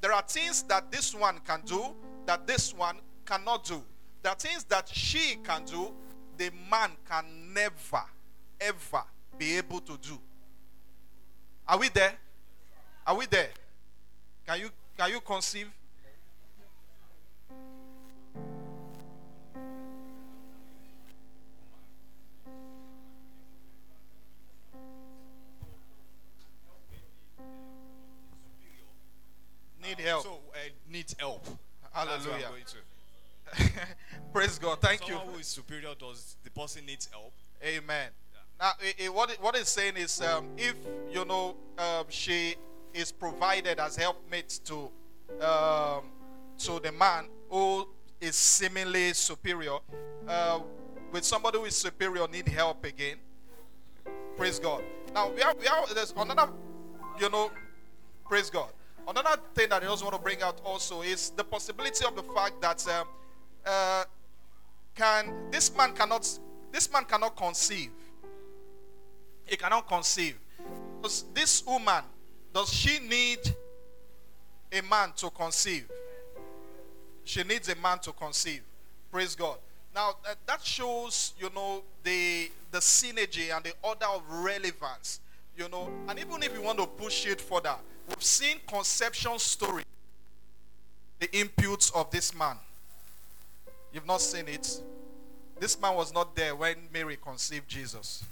There are things that this one can do that this one cannot do. There are things that she can do, the man can never, ever be able to do. Are we there? Are we there? Can you can you conceive? Need help. So uh, needs help. That's what I'm Hallelujah. [LAUGHS] Praise God. Thank Someone you. who is superior does the person needs help. Amen. Now, i- i- what it, what it's saying is, um, if you know um, she is provided as helpmate to um, to the man who is seemingly superior, uh, with somebody who is superior need help again. Praise God. Now we are we are there's another, you know, praise God. Another thing that I also want to bring out also is the possibility of the fact that um, uh, can this man cannot this man cannot conceive he cannot conceive. Does this woman does she need a man to conceive? She needs a man to conceive. Praise god. Now that, that shows you know the the synergy and the order of relevance you know. And even if you want to push it further we've seen conception story the imputes of this man. You've not seen it. This man was not there when Mary conceived Jesus.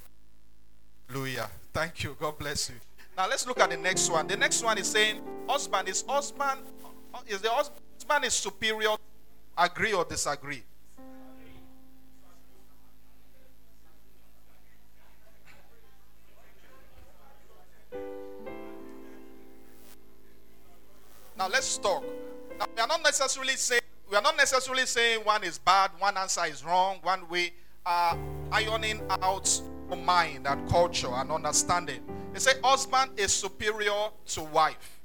Hallelujah. Thank you. God bless you. Now let's look at the next one. The next one is saying, husband is husband is the husband is superior. Agree or disagree? Now let's talk. Now, we are not necessarily saying we are not necessarily saying one is bad, one answer is wrong, one way are ironing out mind and culture and understanding. They say husband is superior to wife.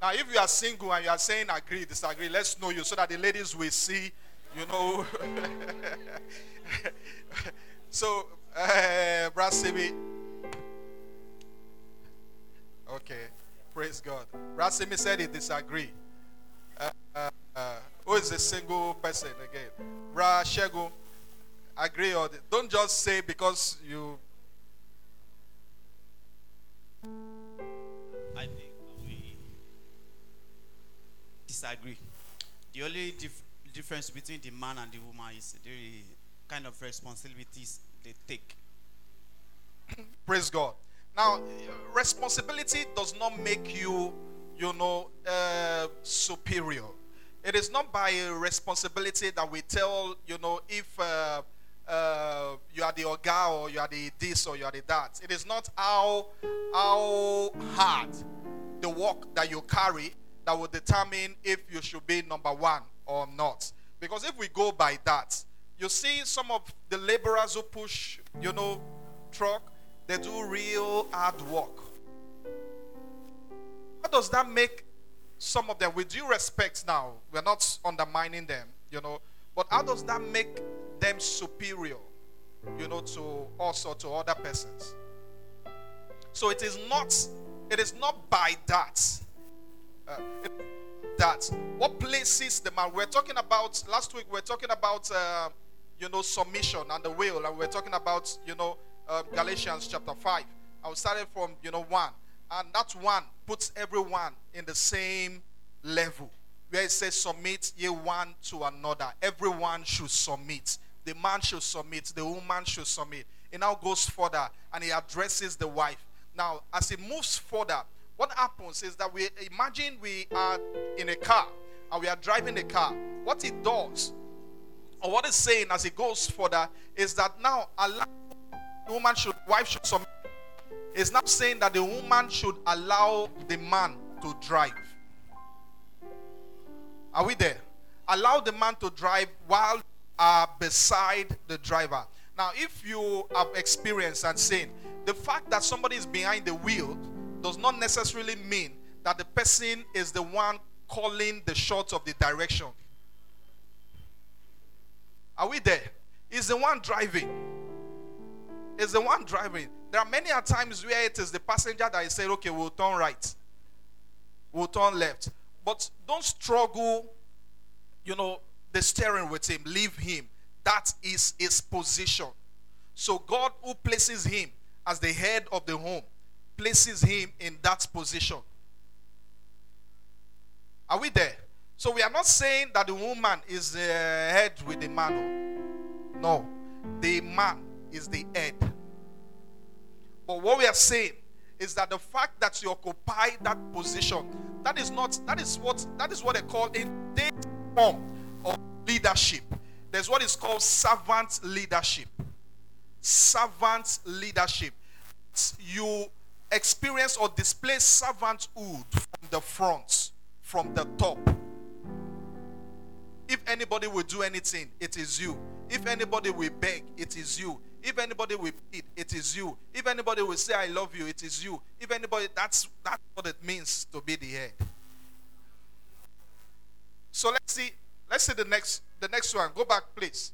Now, if you are single and you are saying agree, disagree, let's know you so that the ladies will see, you know. [LAUGHS] so, uh, Brasibi. Okay, praise God. Brasimi said he disagree. Is a single person again? Bra Shego, agree or don't just say because you. I think we disagree. The only dif- difference between the man and the woman is the kind of responsibilities they take. [COUGHS] Praise God. Now, responsibility does not make you, you know, uh, superior. It is not by responsibility that we tell, you know, if uh, uh, you are the oga or you are the this or you are the that. It is not how how hard the work that you carry that will determine if you should be number one or not. Because if we go by that, you see some of the laborers who push, you know, truck, they do real hard work. How does that make some of them, with due respect now, we're not undermining them, you know, but how does that make them superior, you know, to us or to other persons? So it is not, it is not by that. Uh, that what places the man? We're talking about last week. We're talking about uh, you know submission and the will, and we're talking about you know um, Galatians chapter five. I started from you know one, and that one puts everyone in the same level where it says submit ye one to another. Everyone should submit. The man should submit. The woman should submit. It now goes further and he addresses the wife. Now, as he moves further, what happens is that we imagine we are in a car and we are driving a car. What it does, or what it's saying as it goes further, is that now a woman should, wife should submit. It's not saying that the woman should allow the man to drive. Are we there? Allow the man to drive while are beside the driver. Now, if you have experience and seen the fact that somebody is behind the wheel does not necessarily mean that the person is the one calling the shots of the direction. Are we there? Is the one driving. Is the one driving. There are many times where it is the passenger that is saying, okay, we'll turn right. We'll turn left. But don't struggle, you know, the steering with him. Leave him. That is his position. So God who places him as the head of the home places him in that position. Are we there? So we are not saying that the woman is the head with the man. No. The man is the head. But what we are saying is that the fact that you occupy that position, that is not that is what that is what they call a form of leadership. There's what is called servant leadership. Servant leadership. You experience or display servanthood from the front, from the top. If anybody will do anything, it is you. If anybody will beg, it is you. If anybody will plead, it is you. If anybody will say, I love you, it is you. If anybody, that's, that's what it means to be the head. So let's see, let's see the next, the next one. Go back, please.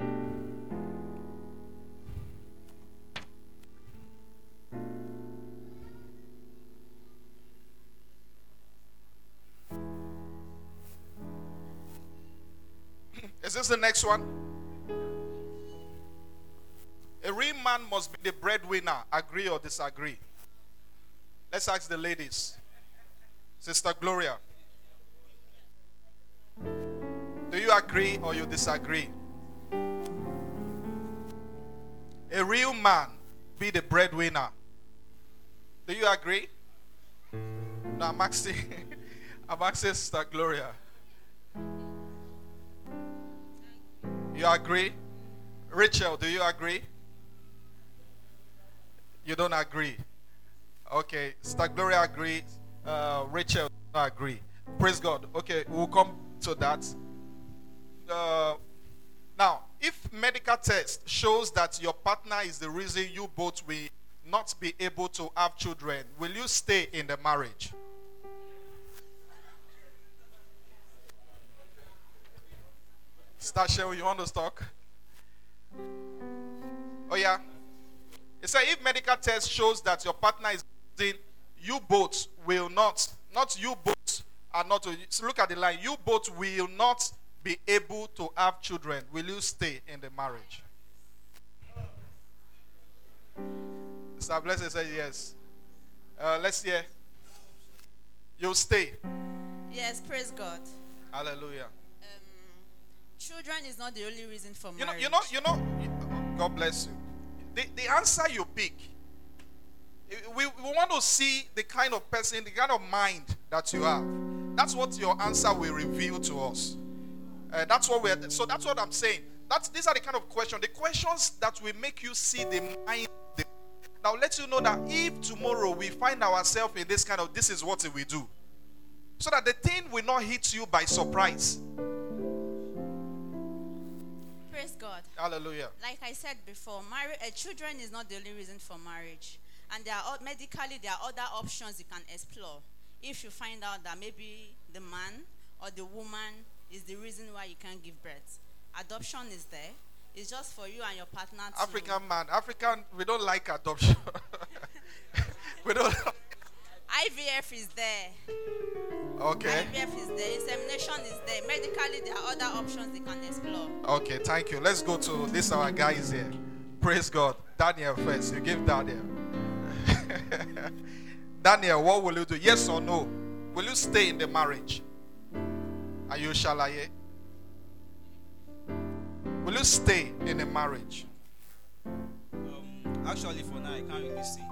[CLEARS THROAT] Is this the next one? A real man must be the breadwinner. Agree or disagree? Let's ask the ladies. Sister Gloria. Do you agree or you disagree? A real man be the breadwinner. Do you agree? No, I'm asking, [LAUGHS] I'm asking Sister Gloria. You agree? Rachel, do you agree? You don't agree. Okay, Sister Gloria agree. Uh, Rachel agree. Praise God. Okay, we'll come to that. Uh, now, if medical test shows that your partner is the reason you both will not be able to have children, will you stay in the marriage? Stasha, you want to talk? Oh yeah. It said if medical test shows that your partner is then you both will not, not you both are not so look at the line, you both will not be able to have children. Will you stay in the marriage? Mr. Blessed said yes. Uh, let's hear. You'll stay. Yes, praise God. Hallelujah. Um, children is not the only reason for marriage. You know, you know, you know, God bless you. The, answer you pick, we, we want to see the kind of person, the kind of mind that you have. That's what your answer will reveal to us. Uh, that's what we're, so that's what I'm saying. That's, these are the kind of questions, the questions that will make you see the mind. The, now, let you know that if tomorrow we find ourselves in this kind of, this is what we do. So that the thing will not hit you by surprise. Praise God. Hallelujah. Like I said before, marriage, uh, children is not the only reason for marriage, and there are medically there are other options you can explore. If you find out that maybe the man or the woman is the reason why you can't give birth, adoption is there. It's just for you and your partner to. African man, African, we don't like adoption. [LAUGHS] we don't. IVF is there. Okay. IVF is there. Insemination is there. Medically, there are other options you can explore. Okay, thank you. Let's go to this. Our guy is here. Praise God. Daniel first. You give Daniel. [LAUGHS] Daniel, what will you do? Yes or no? Will you stay in the marriage? Are you shalaye? Will you stay in a marriage? Um, actually, for now, I can't really say.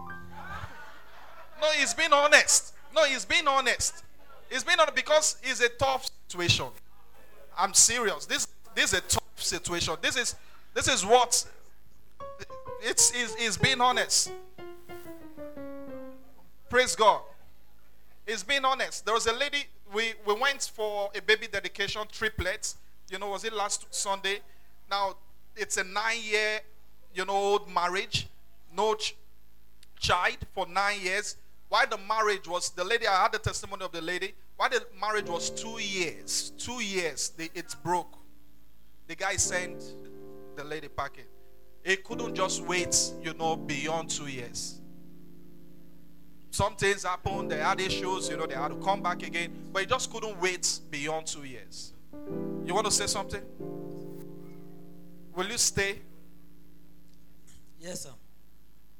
No, he's being honest. No, he's being honest. He's being honest because it's a tough situation. I'm serious. This this is a tough situation. This is this is what it's is is being honest. Praise God. He's being honest. There was a lady we we went for a baby dedication triplets. You know, was it last Sunday? Now it's a nine year, you know, old marriage. No ch- child for nine years. Why the marriage was the lady? I had the testimony of the lady. Why the marriage was two years? Two years. They, it broke. The guy sent the lady packing. He couldn't just wait, you know, beyond two years. Some things happened. They had issues. You know, they had to come back again. But he just couldn't wait beyond two years. You want to say something? Will you stay? Yes, sir.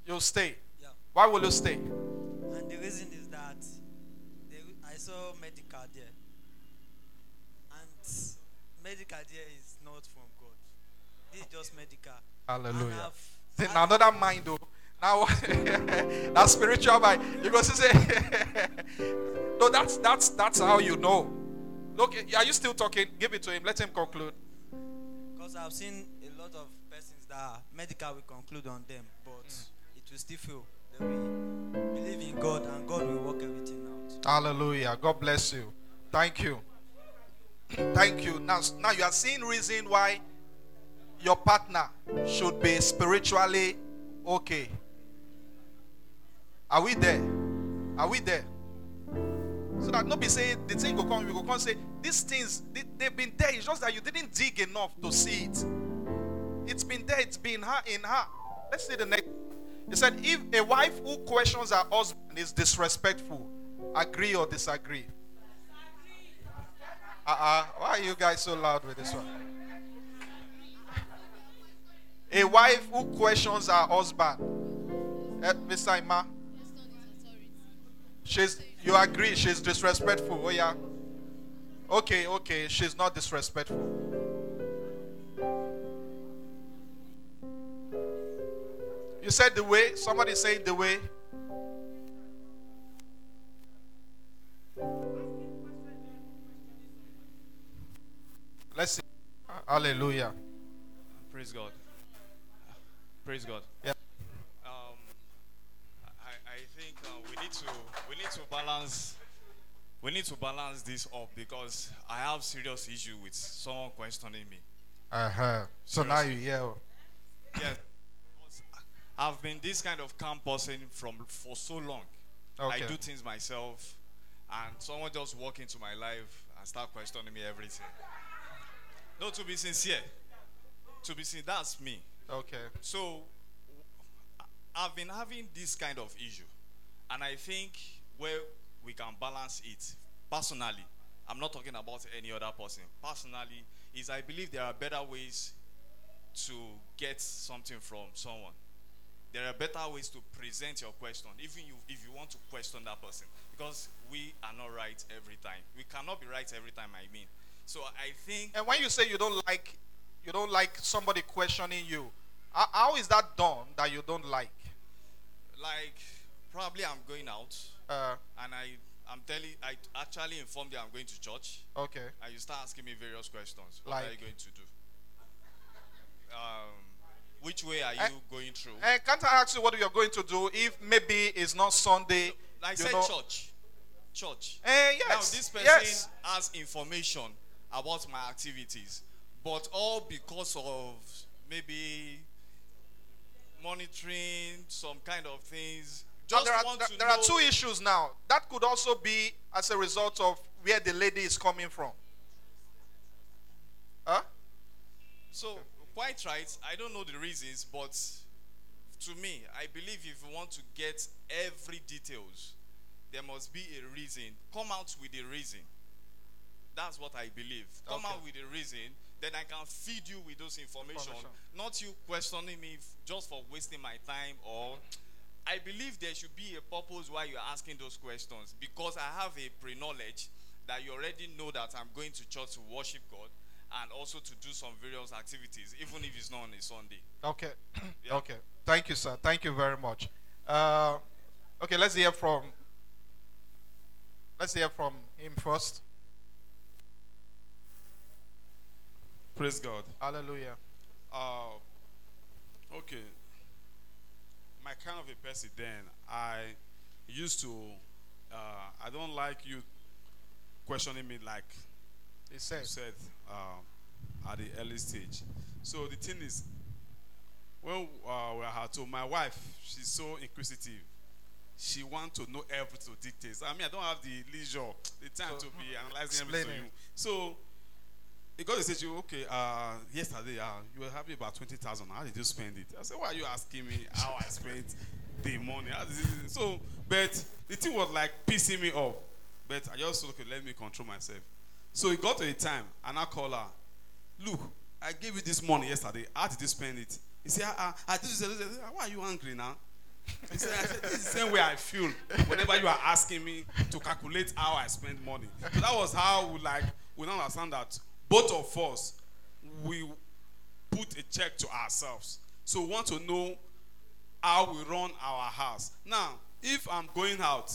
You'll stay. Yeah. Why will you stay? And the reason is that the, I saw medical there. And medical there is not from God. This is just medical. Hallelujah. See, now another mind though. Now [LAUGHS] that's spiritual mind. You go say [LAUGHS] No, that's that's that's how you know. Look, are you still talking? Give it to him. Let him conclude. Because I've seen a lot of persons that medical will conclude on them, but mm. it will still fail. Will believe in God and God will work everything out. Hallelujah. God bless you. Thank you. Thank you. Now, now you are seeing reason why your partner should be spiritually okay. Are we there? Are we there? So that nobody say the thing will come, you go come say these things they, they've been there. It's just that you didn't dig enough to see it. It's been there. It's been her in her. Let's see the next. He said, if a wife who questions her husband is disrespectful, agree or disagree. Uh-uh. Why are you guys so loud with this one? A wife who questions her husband. Eh, Mr. Ima. She's you agree she's disrespectful. Oh yeah. Okay, okay, she's not disrespectful. You said the way, somebody said the way. Let's see. Hallelujah. Praise God. Praise God. Yeah. Um, I, I think uh, we need to we need to balance we need to balance this up because I have serious issue with someone questioning me. Uh-huh. So now you yell. Yes. I've been this kind of person from for so long. I do things myself, and someone just walk into my life and start questioning me everything. No, to be sincere, to be sincere, that's me. Okay. So I've been having this kind of issue, and I think where we can balance it personally, I'm not talking about any other person. Personally, is I believe there are better ways to get something from someone. There are better ways to present your question, even you, if you want to question that person, because we are not right every time. We cannot be right every time. I mean, so I think And when you say you don't like, you don't like somebody questioning you, how, is that done that you don't like? like probably I'm going out Uh, and I I'm telling I actually informed you I'm going to church okay. and you start asking me various questions. What are you going to do? Um, which way are you Eh, going through? And can't I ask you what you're going to do if maybe it's not Sunday? I you said know- church. Church. Eh, Now yes. this person yes. has information about my activities, but all because of maybe monitoring some kind of things. Now, Just there are, there, there are two issues now. That could also be as a result of where the lady is coming from. Huh? So quite right. I don't know the reasons, but to me, I believe if you want to get every details, there must be a reason. Come out with a reason. That's what I believe. Come Okay. out with a reason, then I can feed you with those information. Information. Not you questioning me just for wasting my time or I believe there should be a purpose why you're asking those questions because I have a pre-knowledge that you already know that I'm going to church to worship God and also to do some various activities, even if it's not on a Sunday. Okay. [CLEARS THROAT] Yeah. Okay. Thank you, sir. Thank you very much. Uh, okay, let's hear from. Let's hear from him first. Praise God. Hallelujah. Uh, okay. My kind of a person then, I used to, uh, I don't like you questioning me like He said. said um, at the early stage. So the thing is, when uh, we are at home, my wife, she's so inquisitive. She wants to know everything to dictate. I mean, I don't have the leisure, the time So, to be analyzing everything. to you. So it got to say to you, okay, uh, yesterday uh, you were having about 20,000. How did you spend it? I said, why are you asking me how I spent the money? How did you-" So, but the thing was like pissing me off. But I just said, okay, let me control myself. So it got to a time, and I call her, look, I gave you this money yesterday. How did you spend it? He said, I this, this, this. Why are you angry now? He said, I said, this is the same way I feel whenever you are asking me to calculate how I spend money. So that was how we like we now understand that both of us we put a check to ourselves. So we want to know how we run our house. Now, if I'm going out,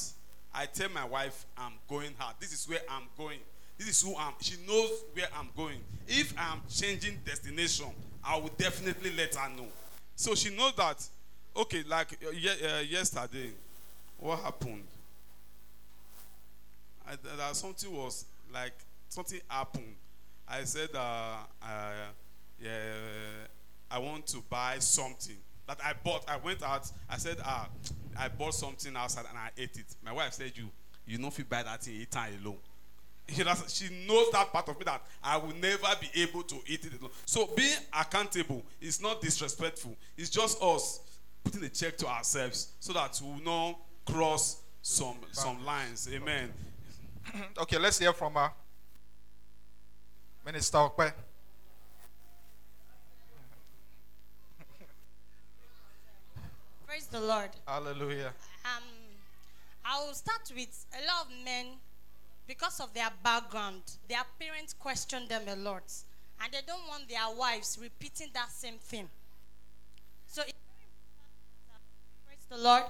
I tell my wife I'm going out. This is where I'm going. This is who I'm. She knows where I'm going. If I'm changing destination, I will definitely let her know. So she knows that. Okay, like uh, uh, yesterday, what happened? I, that something was like something happened. I said, uh, uh, yeah, I want to buy something that I bought. I went out. I said, ah, I bought something outside and I ate it. My wife said, you, you know, if you buy that thing, eat it alone. She, does- she knows that part of me that I will never be able to eat it alone. So being accountable is not disrespectful. It's just us putting a check to ourselves so that we will not cross some some lines. Amen. [CLEARS THROAT] Okay, let's hear from her. Minister Okpe. Praise the Lord. Hallelujah. Um, I will start with a lot of men, because of their background, their parents question them a lot, and they don't want their wives repeating that same thing. So, it's praise the Lord,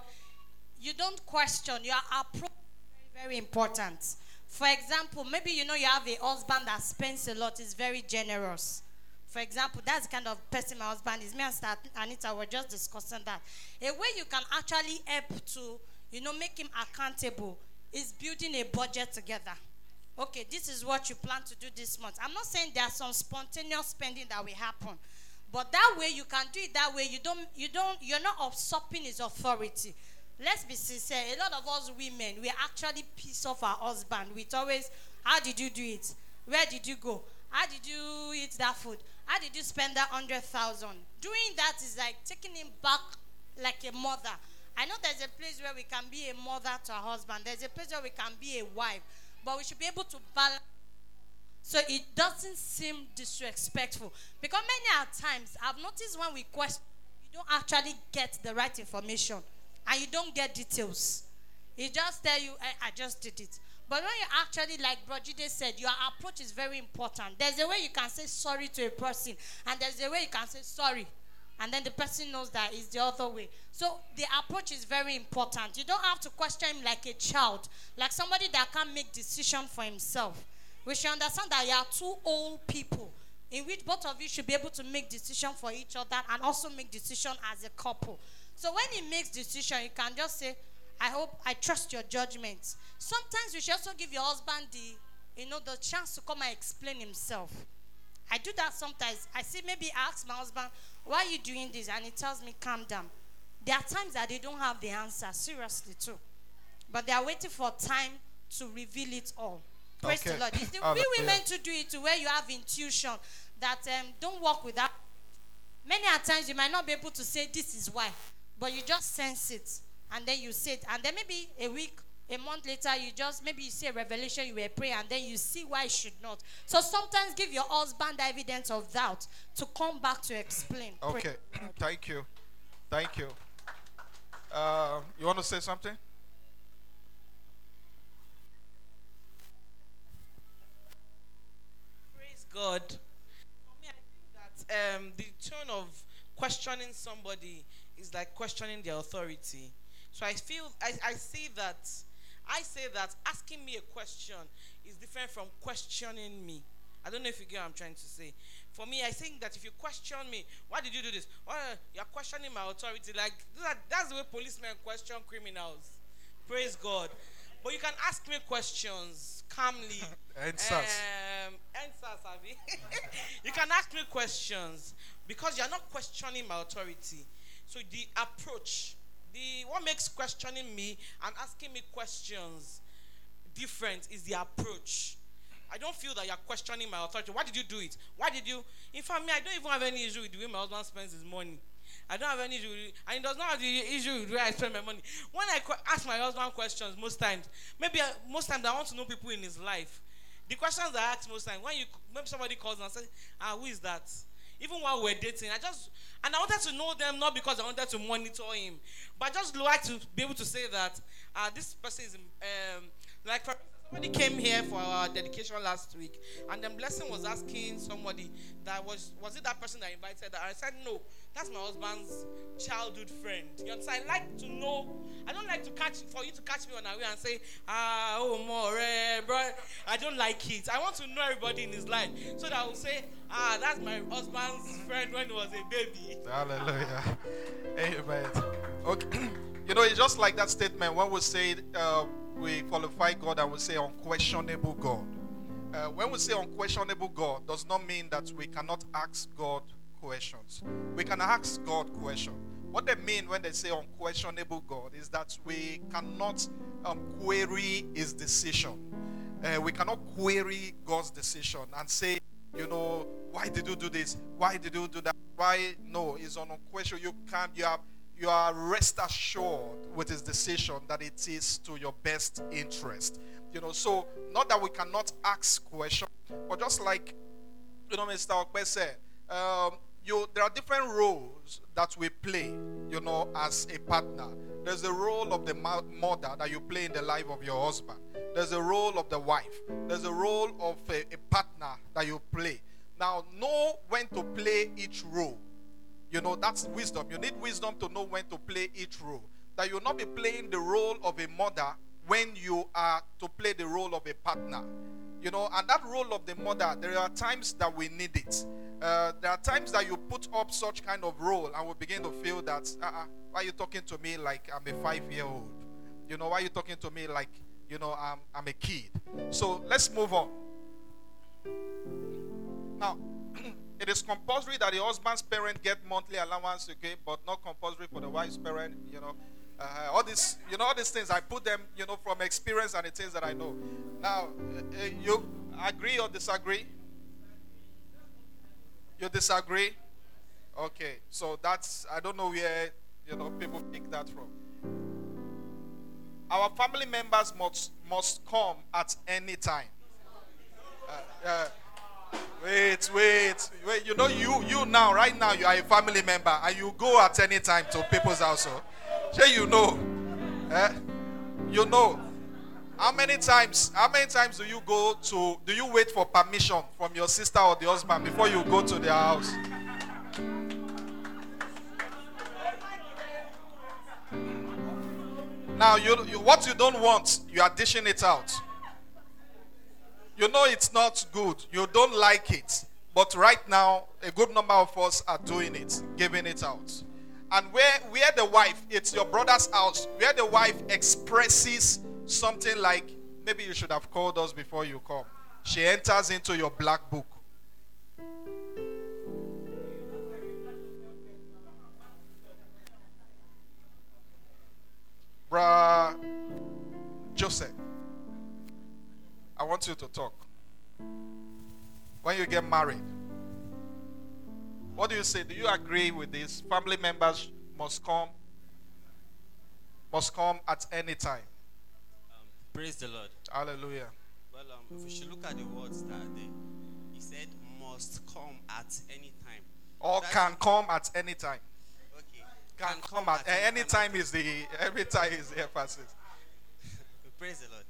you don't question. Your approach is very, very important. For example, maybe you know you have a husband that spends a lot, is very generous. For example, that's the kind of person my husband is. Me and Anita were just discussing that. A way you can actually help to, you know, make him accountable is building a budget together. Okay, this is what you plan to do this month. I'm not saying there's some spontaneous spending that will happen, but that way you can do it that way. You don't, you don't, you're not usurping his authority. Let's be sincere. A lot of us women, we actually piss off our husband with always, how did you do it? Where did you go? How did you eat that food? How did you spend that hundred thousand? Doing that is like taking him back like a mother. I know there's a place where we can be a mother to a husband. There's a place where we can be a wife, but we should be able to balance. So it doesn't seem disrespectful because many times I've noticed when we question, you don't actually get the right information and you don't get details. He just tell you, I, I just did it. But when you actually, like Brojide said, your approach is very important. There's a way you can say sorry to a person, and there's a way you can say sorry, and then the person knows that it's the other way. So the approach is very important. You don't have to question him like a child, like somebody that can't make decision for himself. We should understand that you are two old people in which both of you should be able to make decision for each other and also make decision as a couple. So when he makes decision, you can just say, I hope I trust your judgment. Sometimes you should also give your husband the, you know, the chance to come and explain himself. I do that sometimes. I say maybe I ask my husband, why are you doing this? And he tells me, calm down. There are times that they don't have the answer, seriously too. But they are waiting for time to reveal it all. Praise Okay. the Lord. It's the [LAUGHS] we women to do it to where you have intuition that um, don't work without. Many a times you might not be able to say this is why, but you just sense it and then you say it, and then maybe a week, a month later, you just maybe you see a revelation you were praying, and then you see why it should not. So sometimes give your husband evidence of doubt to come back to explain. Okay. [CLEARS THROAT] Thank you. Thank you. Uh, you want to say something? Praise God. For me, I think that um, the tone of questioning somebody is like questioning their authority. So I feel, I, I see that, I say that asking me a question is different from questioning me. I don't know if you get what I'm trying to say. For me, I think that if you question me, why did you do this? Why you're questioning my authority? Like that's the way policemen question criminals. Praise God. But you can ask me questions calmly. [LAUGHS] Answers. Um, answers, Abby. [LAUGHS] you can ask me questions because you're not questioning my authority. So the approach, the what makes questioning me and asking me questions different is the approach. I don't feel that you're questioning my authority. Why did you do it? Why did you? In fact, me, I don't even have any issue with the way my husband spends his money. I don't have any issue with it. And he does not have the issue with way I spend my money. When I ask my husband questions, most times, maybe I, most times I want to know people in his life. The questions I ask most times, when you maybe somebody calls and says, "Ah, who is that?" Even while we're dating, I just and I wanted to know them not because I wanted to monitor him, but I just like to be able to say that uh, this person is um, like for somebody came here for our dedication last week, and then blessing was asking somebody that was was it that person that invited her? I said no, that's my husband's childhood friend. You understand? I like to know. I don't like to catch for you to catch me on a way and say ah oh more bro. I don't like it. I want to know everybody in his life so that I will say ah that's my husband's friend when he was a baby. Hallelujah. Amen. Okay. [CLEARS THROAT] You know, it's just like that statement when we say uh, we qualify God and we say unquestionable God. Uh, when we say unquestionable God, does not mean that we cannot ask God questions. We can ask God questions. What they mean when they say unquestionable God is that we cannot um, query His decision. Uh, we cannot query God's decision and say, you know, why did you do this? Why did you do that? Why no? It's on question. You can't, you are you are rest assured with his decision that it is to your best interest. You know, so not that we cannot ask questions, but just like you know, Mr. Okpe said, um, you there are different roles that we play, you know, as a partner. There's the role of the mother that you play in the life of your husband. There's the role of the wife. There's the role of a, a partner that you play. Now, know when to play each role. You know, that's wisdom. You need wisdom to know when to play each role. That you'll not be playing the role of a mother when you are to play the role of a partner. You know, and that role of the mother, there are times that we need it. Uh, there are times that you put up such kind of role and we begin to feel that, uh-uh, why are you talking to me like I'm a five year old? You know, why are you talking to me like, you know, I'm, I'm a kid? So let's move on. Now, [CLEARS THROAT] it is compulsory that the husband's parent get monthly allowance, okay, but not compulsory for the wife's parent, you know. Uh, all this, you know, all these things, I put them, you know, from experience and the things that I know. Now, uh, uh, you agree or disagree? You disagree? Okay, so that's, I don't know where, you know, people pick that from. Our family members must, must come at any time. Uh, uh, Wait, wait, wait. You know, you you now, right now, you are a family member, and you go at any time to people's house. Sure, you know, eh? You know. How many times? How many times do you go to? Do you wait for permission from your sister or the husband before you go to their house? Now, you, you what you don't want, you are dishing it out. You know it's not good. You don't like it. But right now, a good number of us are doing it, giving it out. And where, where the wife, it's your brother's house, where the wife expresses something like, maybe you should have called us before you come. She enters into your black book. Bruh Joseph, I want you to talk. When you get married, what do you say? Do you agree with this? Family members must come, must come at any time. Praise the Lord. Hallelujah. Well, um, if we should look at the words that they, he said, must come at any time. Or That's- can come at any time. Okay. Can come at any time is the every time is the emphasis. [LAUGHS] Praise the Lord.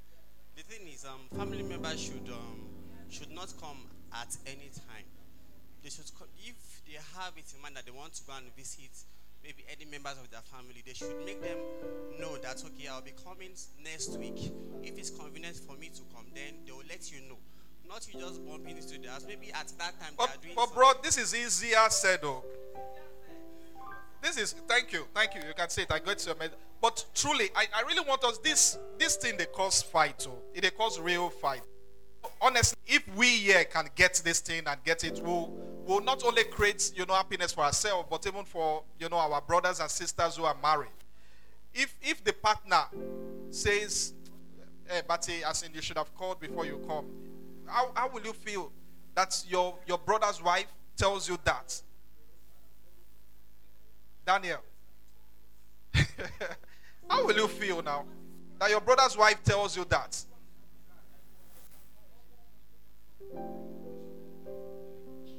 The thing is, um, family members should um, should not come at any time. They should come if they have it in mind that they want to go and visit maybe any members of their family. They should make them know that okay, I'll be coming next week. If it's convenient for me to come, then they will let you know. Not you just bump into the house. Maybe at that time they But, are doing. but bro, this is easier said though. This is thank you, thank you. You can say it. I got to your med- But truly, I, I really want us this this thing they cause fight. Oh, it they cause real fight. Honestly, if we here can get this thing and get it, we'll will not only create you know happiness for ourselves, but even for you know our brothers and sisters who are married. If if the partner says, "Hey, Bati, as in you should have called before you come," how, how will you feel that your your brother's wife tells you that? Daniel, [LAUGHS] how will you feel now that your brother's wife tells you that?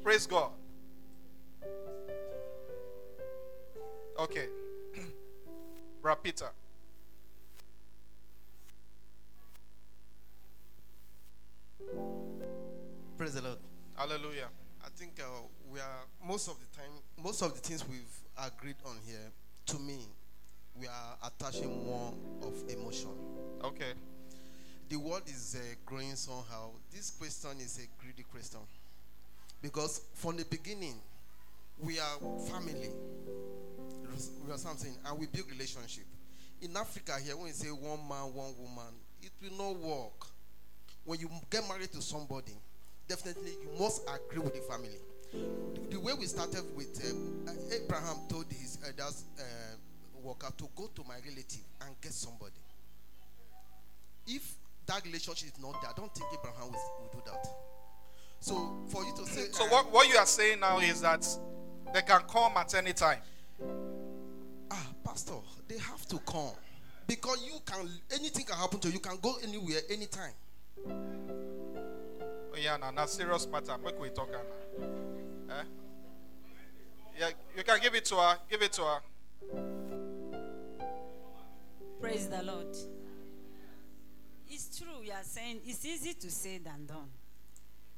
Praise God. Okay. [CLEARS THROAT] Brother Peter. Praise the Lord. Hallelujah. I think uh, we are most of the time, most of the things we've agreed on here. To me, we are attaching more of emotion. Okay. The world is uh, growing somehow. This question is a greedy question because from the beginning, we are family. We are something, and we build relationship. In Africa, here, when you say one man, one woman, it will not work. When you get married to somebody, definitely you must agree with the family. The, way we started with um, Abraham told his elders uh, worker to go to my relative and get somebody. If that relationship is not there, I don't think Abraham will, will do that. So for you to say, So uh, what, what you are saying now is that they can come at any time. ah, pastor, they have to come because you can anything can happen to you. You can go anywhere, anytime. Oh, yeah, now that's serious matter. Make we talk now. Eh? Yeah, you can give it to her. Give it to her. Praise the Lord. It's true, you are saying it's easy to say than done.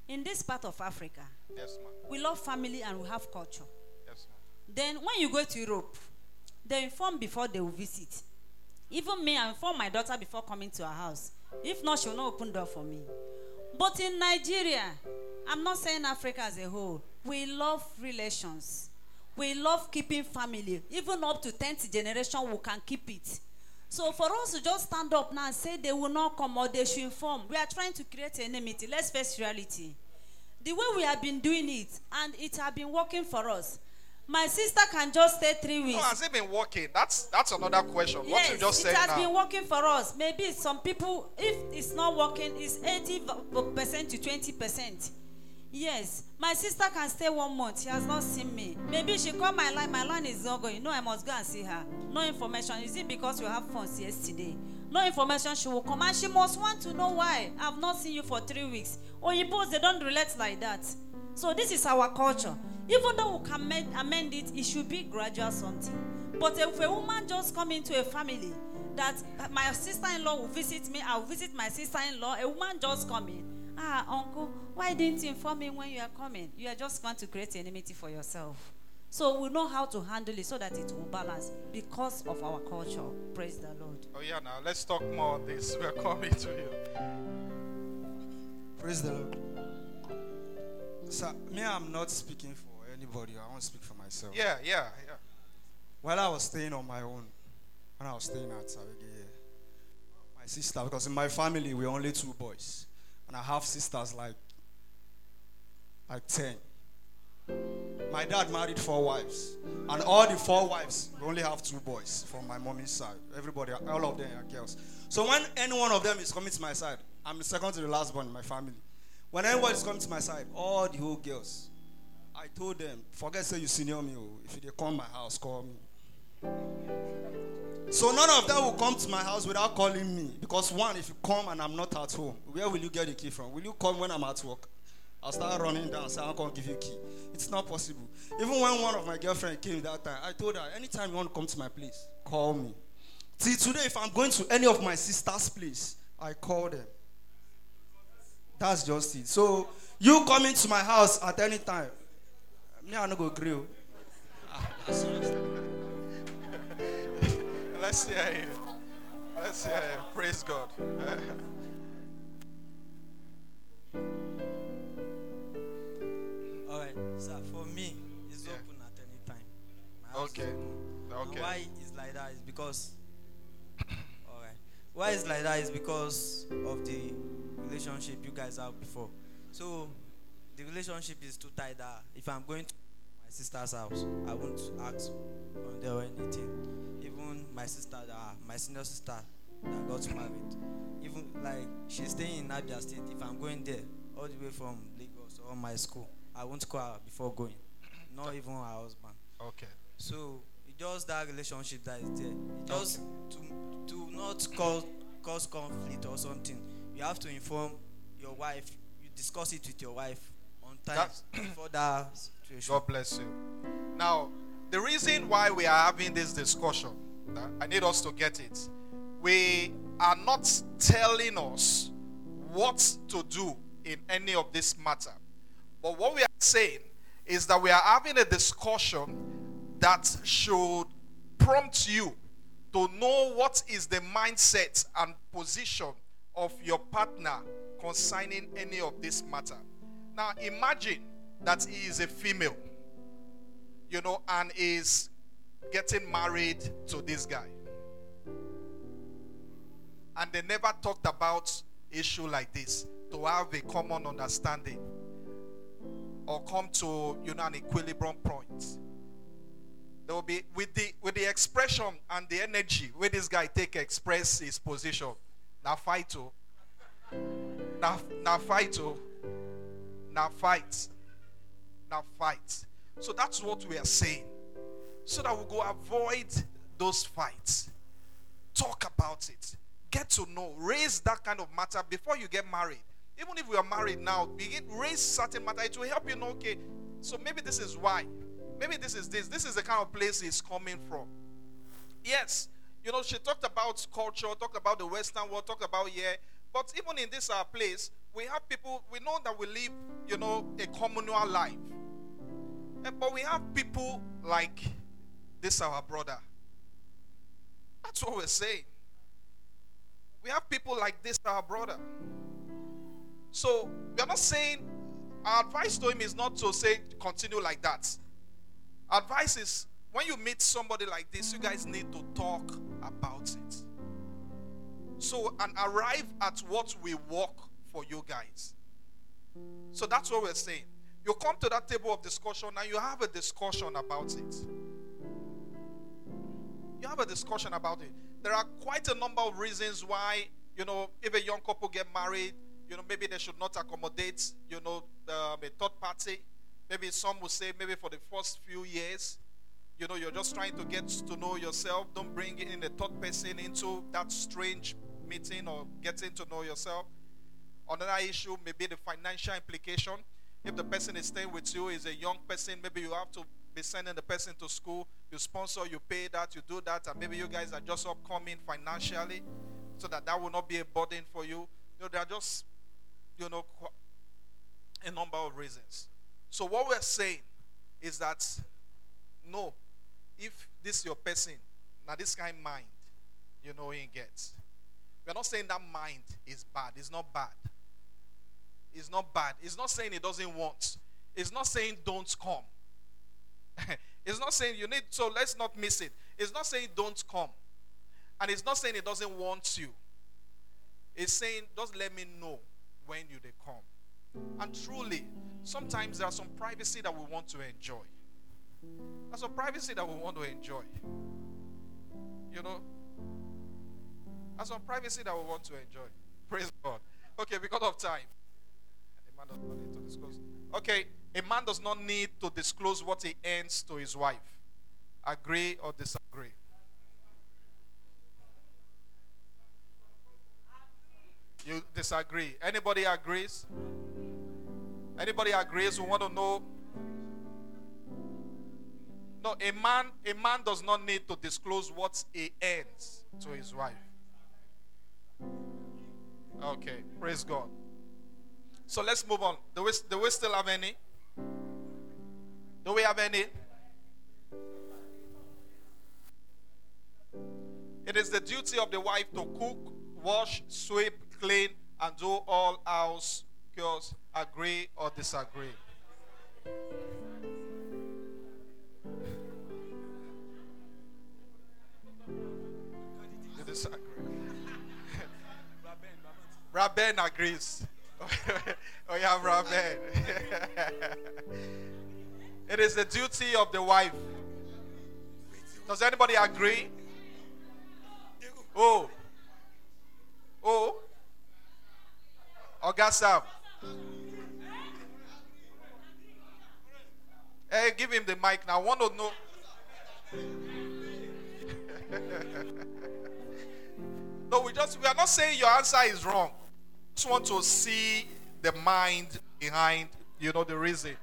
In this part of Africa, Yes, ma'am. we love family and we have culture. Yes, ma'am. Then when you go to Europe, they inform before they will visit. Even me, I inform my daughter before coming to her house. If not, she will not open door for me. But in Nigeria, I'm not saying Africa as a whole, we love relations. We love keeping family. Even up to 10th generation, we can keep it. So for us to just stand up now and say they will not come or they should inform, we are trying to create enmity. Let's face reality. The way we have been doing it, and it has been working for us. My sister can just stay three weeks. No, has it been working? That's that's another question. what yes, you just it said has now. been working for us. Maybe some people, if it's not working, it's 80% to 20%. Yes, my sister can stay one month. She has not seen me. Maybe she called my line. My line is not going. No, I must go and see her. No information. Is it because you have phones yesterday? No information, she will come and she must want to know why. I've not seen you for three weeks. Oyinbos, they don't relate like that. So this is our culture. Even though we can amend, amend it, it should be gradual something. But if a woman just come into a family that my sister-in-law will visit me, I will visit my sister-in-law, a woman just come in. Ah, uncle, why didn't you inform me when you are coming? You are just going to create enmity for yourself. So we know how to handle it so that it will balance because of our culture. Praise the Lord. Oh, yeah, now let's talk more on this. [LAUGHS] We're coming to you. Praise the Lord. Sir, me, I'm not speaking for anybody. I want to speak for myself. Yeah, yeah, yeah. While I was staying on my own, when I was staying at Savige, my sister, because in my family we're only two boys, and I have sisters like like ten. My dad married four wives, and all the four wives we only have two boys from my mommy's side. Everybody, all of them are girls. So when any one of them is coming to my side, I'm the second to the last born in my family. When anyone is coming to my side, all the whole girls, I told them, forget say you senior me. oh. If they come my house, call me. So none of them will come to my house without calling me. Because one, if you come and I'm not at home, where will you get the key from? Will you come when I'm at work? I'll start running down, say I'm gonna give you key. It's not possible. Even when one of my girlfriend came that time, I told her, anytime you want to come to my place, call me. See today, if I'm going to any of my sister's place, I call them. That's just it. So you coming to my house at any time, me I no go grill. Let's hear you. Let's hear you. Praise God. All right, sir. For me, it's open at any time. My Okay. And Okay. why it's like that is because. All right. Why it's like that is because of the relationship you guys have before. So, the relationship is too tight that if I'm going to my sister's house, I won't ask on there or anything. My sister, that my senior sister that got married, even like she's staying in Abia State. If I'm going there all the way from Lagos or my school, I won't call her before going. Not even her husband. Okay. So it's just that relationship that is there. It just to to not cause cause conflict or something. You have to inform your wife. You discuss it with your wife on time [COUGHS] before that situation. God bless you. Now, the reason why we are having this discussion, uh, Uh, I need us to get it. We are not telling us what to do in any of this matter. But what we are saying is that we are having a discussion that should prompt you to know what is the mindset and position of your partner concerning any of this matter. Now, imagine that he is a female, you know, and is getting married to this guy. And they never talked about issue like this to have a common understanding or come to you know an equilibrium point. There will be with the with the expression and the energy where this guy take express his position. Now fight oh. Now fight oh. Now fight. Now fight. So that's what we are saying. So that we go avoid those fights. Talk about it. Get to know. Raise that kind of matter before you get married. Even if we are married now, begin raise certain matter. It will help you know, okay, so maybe this is why. Maybe this is this. This is the kind of place he's coming from. Yes, you know, she talked about culture, talked about the Western world, talked about yeah. But even in this our place, we have people. We know that we live, you know, a communal life. Eh, But we have people like this our brother. That's what we're saying. We have people like this our brother. So we are not saying our advice to him is not to say continue like that. Advice is when you meet somebody like this, you guys need to talk about it. So and arrive at what will work for you guys. So that's what we're saying. You come to that table of discussion and you have a discussion about it. You have a discussion about it. There are quite a number of reasons why, you know, if a young couple get married, you know, maybe they should not accommodate, you know, um, a third party. Maybe some will say maybe for the first few years, you know, you're just trying to get to know yourself. Don't bring in a third person into that strange meeting or getting to know yourself. Another issue may be the financial implication. If the person is staying with you is a young person, maybe you have to be sending the person to school. You sponsor, you pay that, you do that, and maybe you guys are just upcoming financially, so that that will not be a burden for you. You know, there are just, you know, a number of reasons. So what we're saying is that no, if this is your person, now this kind of mind, you know he gets. We're not saying that mind is bad. It's not bad. It's not bad. It's not saying it doesn't want. It's not saying don't come. [LAUGHS] it's not saying you need, so let's not miss it. It's not saying don't come. And it's not saying it doesn't want you. It's saying just let me know when you they come. And truly, sometimes there are some privacy that we want to enjoy. There's some privacy that we want to enjoy. You know, there's some privacy that we want to enjoy. Praise God. Okay, because of time. Okay, a man does not need to disclose what he earns to his wife. Agree or disagree? You disagree. Anybody agrees? Anybody agrees? We want to know. No, a man, a man does not need to disclose what he earns to his wife. Okay, praise God. So let's move on. Do we, do we still have any? Do we have any? It is the duty of the wife to cook, wash, sweep, clean, and do all house chores. Agree or disagree? Disagree. [LAUGHS] Raben agrees. [LAUGHS] oh yeah, Raben. [LAUGHS] it is the duty of the wife. Does anybody agree? Oh. Oh. Ogasam. Hey, give him the mic now. I want to know. no, we just we are not saying your answer is wrong. Just want to see the mind behind, you know, the reason.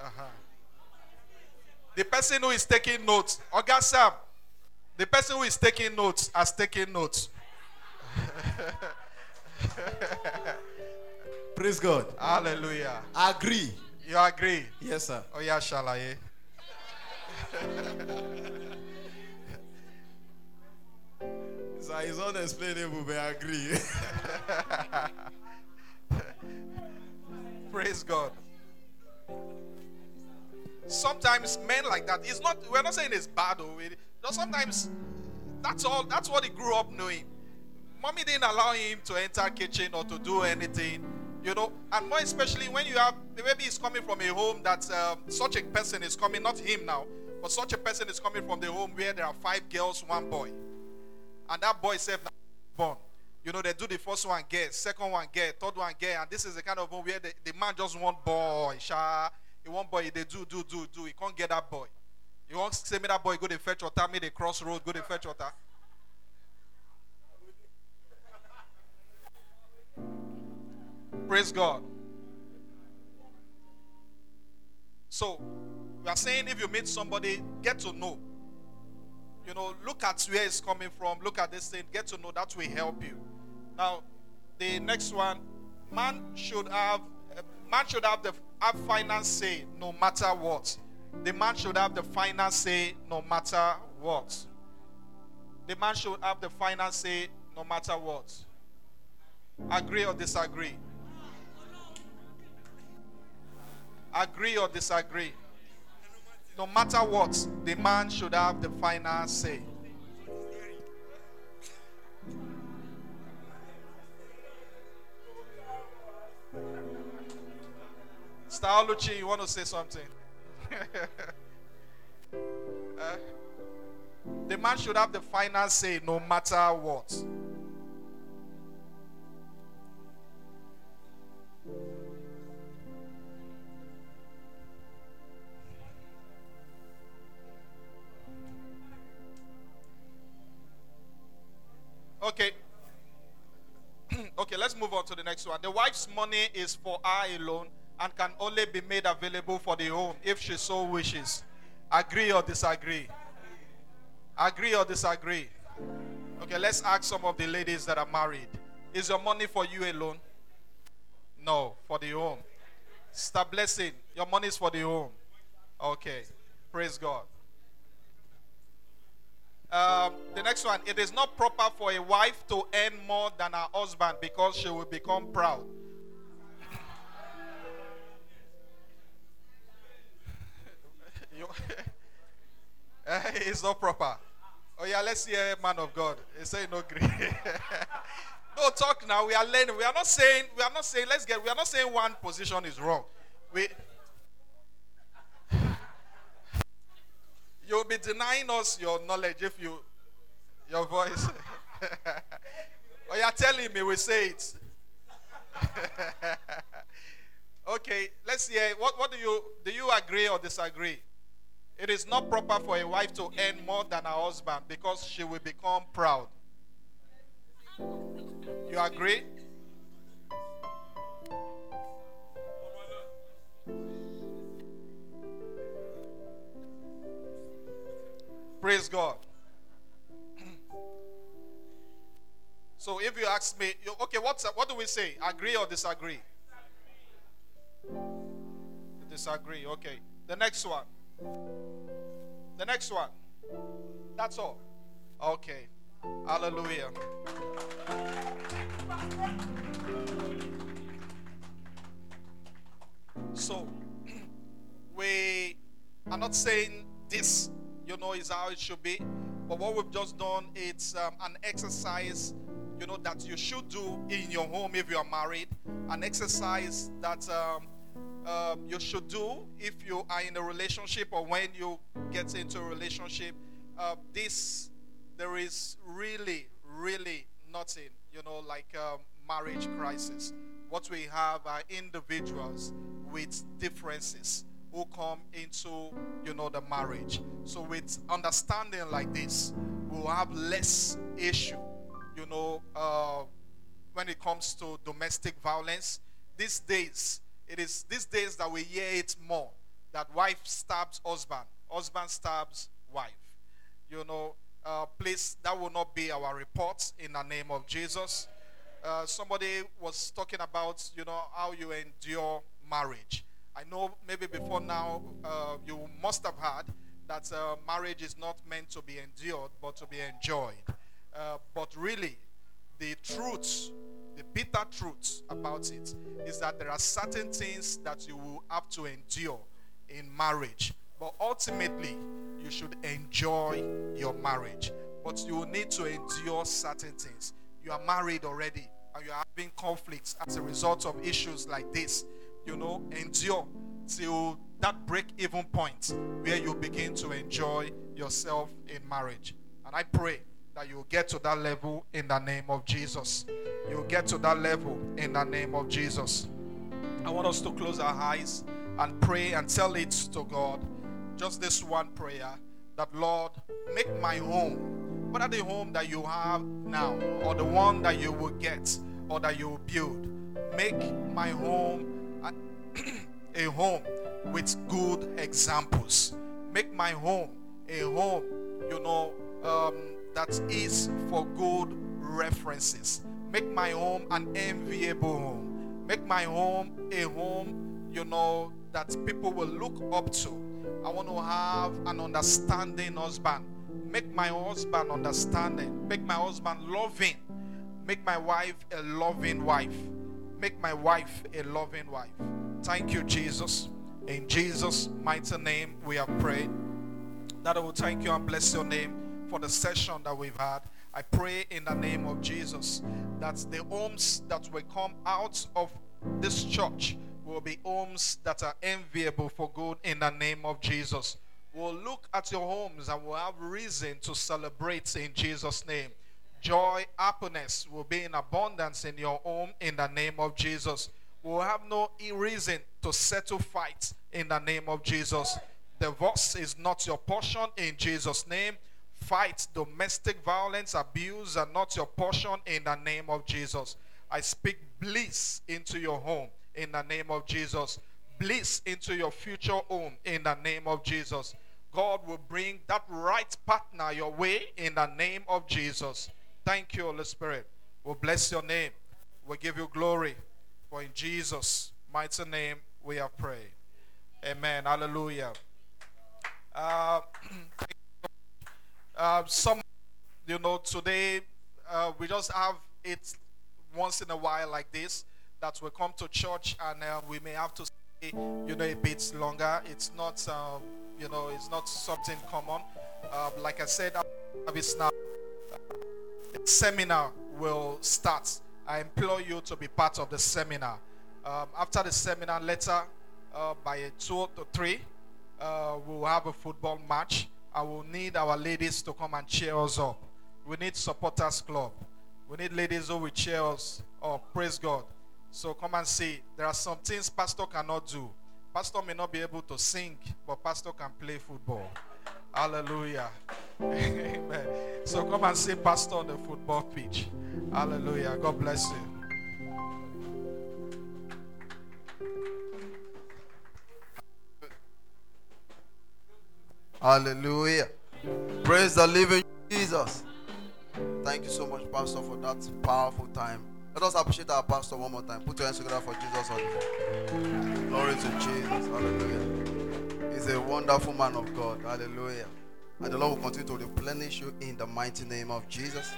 Uh-huh. The person who is taking notes, Ogasam, the person who is taking notes has taken notes. [LAUGHS] Praise God. Hallelujah. I Agree. You agree? Yes, sir. Oh yeah, shall I? So it's unexplainable, but I agree. [LAUGHS] Praise God. Sometimes men like that. It's not. We're not saying it's bad or it. Sometimes that's all. That's what he grew up knowing. Mommy didn't allow him to enter kitchen or to do anything. You know, and more especially when you have maybe he's coming from a home that um, such a person is coming, not him now, but such a person is coming from the home where there are five girls, one boy, and that boy said, born. You know, they do the first one get, second one get, third one get, and this is the kind of home where the, the man just want boy, sha. He want boy, they do, do, do, do. He can't get that boy. You want say me that boy go to fetch water, me the crossroad, go to fetch water. Praise God. So, we are saying if you meet somebody, get to know. You know, look at where it's coming from, look at this thing, get to know that will help you. Now, the next one, man should have uh, man should have the have finance say no matter what. The man should have the finance say no matter what. The man should have the finance say no matter what. Agree or disagree? Agree or disagree? No matter what, the man should have the final say. Star Luchi, you want to say something? uh, [LAUGHS] the man should have the final say no matter what. Okay. [CLEARS THROAT] Okay, let's move on to the next one. The wife's money is for her alone and can only be made available for the home if she so wishes. Agree or disagree? Agree or disagree? Okay, let's ask some of the ladies that are married. Is your money for you alone? No, for the home. Start blessing. Your money is for the home. Okay. Praise God. Um, the next one. It is not proper for a wife to earn more than her husband because she will become proud. [LAUGHS] Eh, it's not proper. Oh yeah, let's hear man of God. He say no agree. [LAUGHS] no talk now. We are learning. We are not saying. We are not saying. Let's get. We are not saying one position is wrong. We. [LAUGHS] You'll be denying us your knowledge if you, your voice. oh, you're telling me we say it. okay, let's hear. What, what do you do? You agree or disagree? It is not proper for a wife to earn more than her husband because she will become proud. You agree? Praise God. so if you ask me, okay, what's what do we say? Agree or disagree? Disagree. Okay. The next one. The next one. That's all. Okay. Hallelujah. So, [CLEARS THROAT] we are not saying this, you know, is how it should be. But what we've just done, it's um, an exercise, you know, that you should do in your home if you are married. An exercise that um, um, you should do if you are in a relationship or when you get into a relationship. Uh, this, there is really, really nothing, you know, like um, marriage crisis. What we have are individuals with differences who come into, you know, the marriage. So with understanding like this, we'll have less issue, you know, uh, when it comes to domestic violence. These days, it is these days that we hear it more that wife stabs husband, husband stabs wife. You know, uh, please, that will not be our report in the name of Jesus. Uh, somebody was talking about, you know, how you endure marriage. I know maybe before now uh, you must have heard that uh, marriage is not meant to be endured but to be enjoyed. Uh, but really, the truth, the bitter truth about it is that there are certain things that you will have to endure in marriage. But ultimately, you should enjoy your marriage. But you will need to endure certain things. You are married already and you are having conflicts as a result of issues like this. You know, endure till that break even point where you begin to enjoy yourself in marriage. And I pray that you'll get to that level in the name of Jesus. You'll get to that level in the name of Jesus. I want us to close our eyes and pray and tell it to God. Just this one prayer that Lord, make my home, whether the home that you have now or the one that you will get or that you will build, make my home a, [CLEARS THROAT] a home with good examples. Make my home a home, you know, um, that is for good references. Make my home an enviable home. Make my home a home, you know, that people will look up to. I want to have an understanding husband. Make my husband understanding. Make my husband loving. Make my wife a loving wife. Make my wife a loving wife. Thank you, Jesus. In Jesus' mighty name, we have prayed. That I will thank you and bless your name for the session that we've had. I pray in the name of Jesus that the homes that will come out of this church will be homes that are enviable for good in the name of Jesus. We'll look at your homes and we'll have reason to celebrate in Jesus' name. Joy, happiness will be in abundance in your home in the name of Jesus. We'll have no reason to settle fights in the name of Jesus. Divorce is not your portion in Jesus' name. Fight, domestic violence, abuse are not your portion in the name of Jesus. I speak bliss into your home in the name of Jesus. Bliss into your future home in the name of Jesus. God will bring that right partner your way in the name of Jesus. Thank you, Holy Spirit. We'll bless your name. We'll give you glory. For in Jesus' mighty name we have prayed. Amen. Hallelujah. Uh, [CLEARS THROAT] uh, some, you know, today uh, we just have it once in a while like this that we come to church and uh, we may have to stay, you know, a bit longer. It's not, um, you know, it's not something common. Uh, like I said, it's now. Seminar will start. I implore you to be part of the seminar. Um, after the seminar, later uh, by two to three, uh, we'll have a football match. I will need our ladies to come and cheer us up. We need supporters club. We need ladies who will cheer us up. Praise God. So come and see. There are some things pastor cannot do. Pastor may not be able to sing, but pastor can play football. Hallelujah. [LAUGHS] Amen. So come and see pastor on the football pitch. Hallelujah. God bless you. Hallelujah. Praise the living Jesus. Thank you so much, Pastor, for that powerful time. Let us appreciate our pastor one more time. Put your hands together for Jesus. Glory to Jesus. Hallelujah. He's a wonderful man of God. Hallelujah. And the Lord will continue to replenish you in the mighty name of Jesus.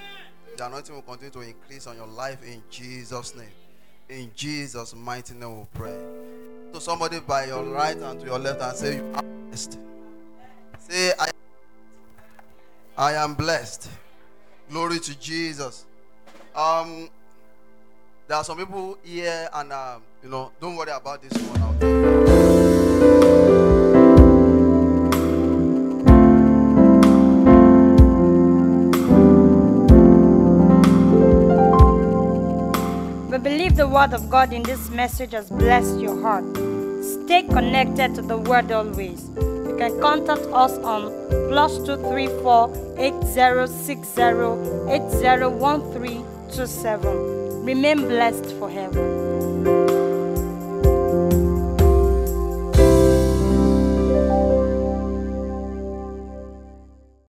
The anointing will continue to increase on your life in Jesus' name. In Jesus' mighty name we pray. To somebody by your right and to your left and say, You are blessed. Say, I, I am blessed. Glory to Jesus. Um, there are some people here, and um, you know, don't worry about this one out there. We believe the word of God in this message has blessed your heart. Stay connected to the word always. You can contact us on plus two three four eight zero six zero eight zero one three two seven. Remain blessed forever.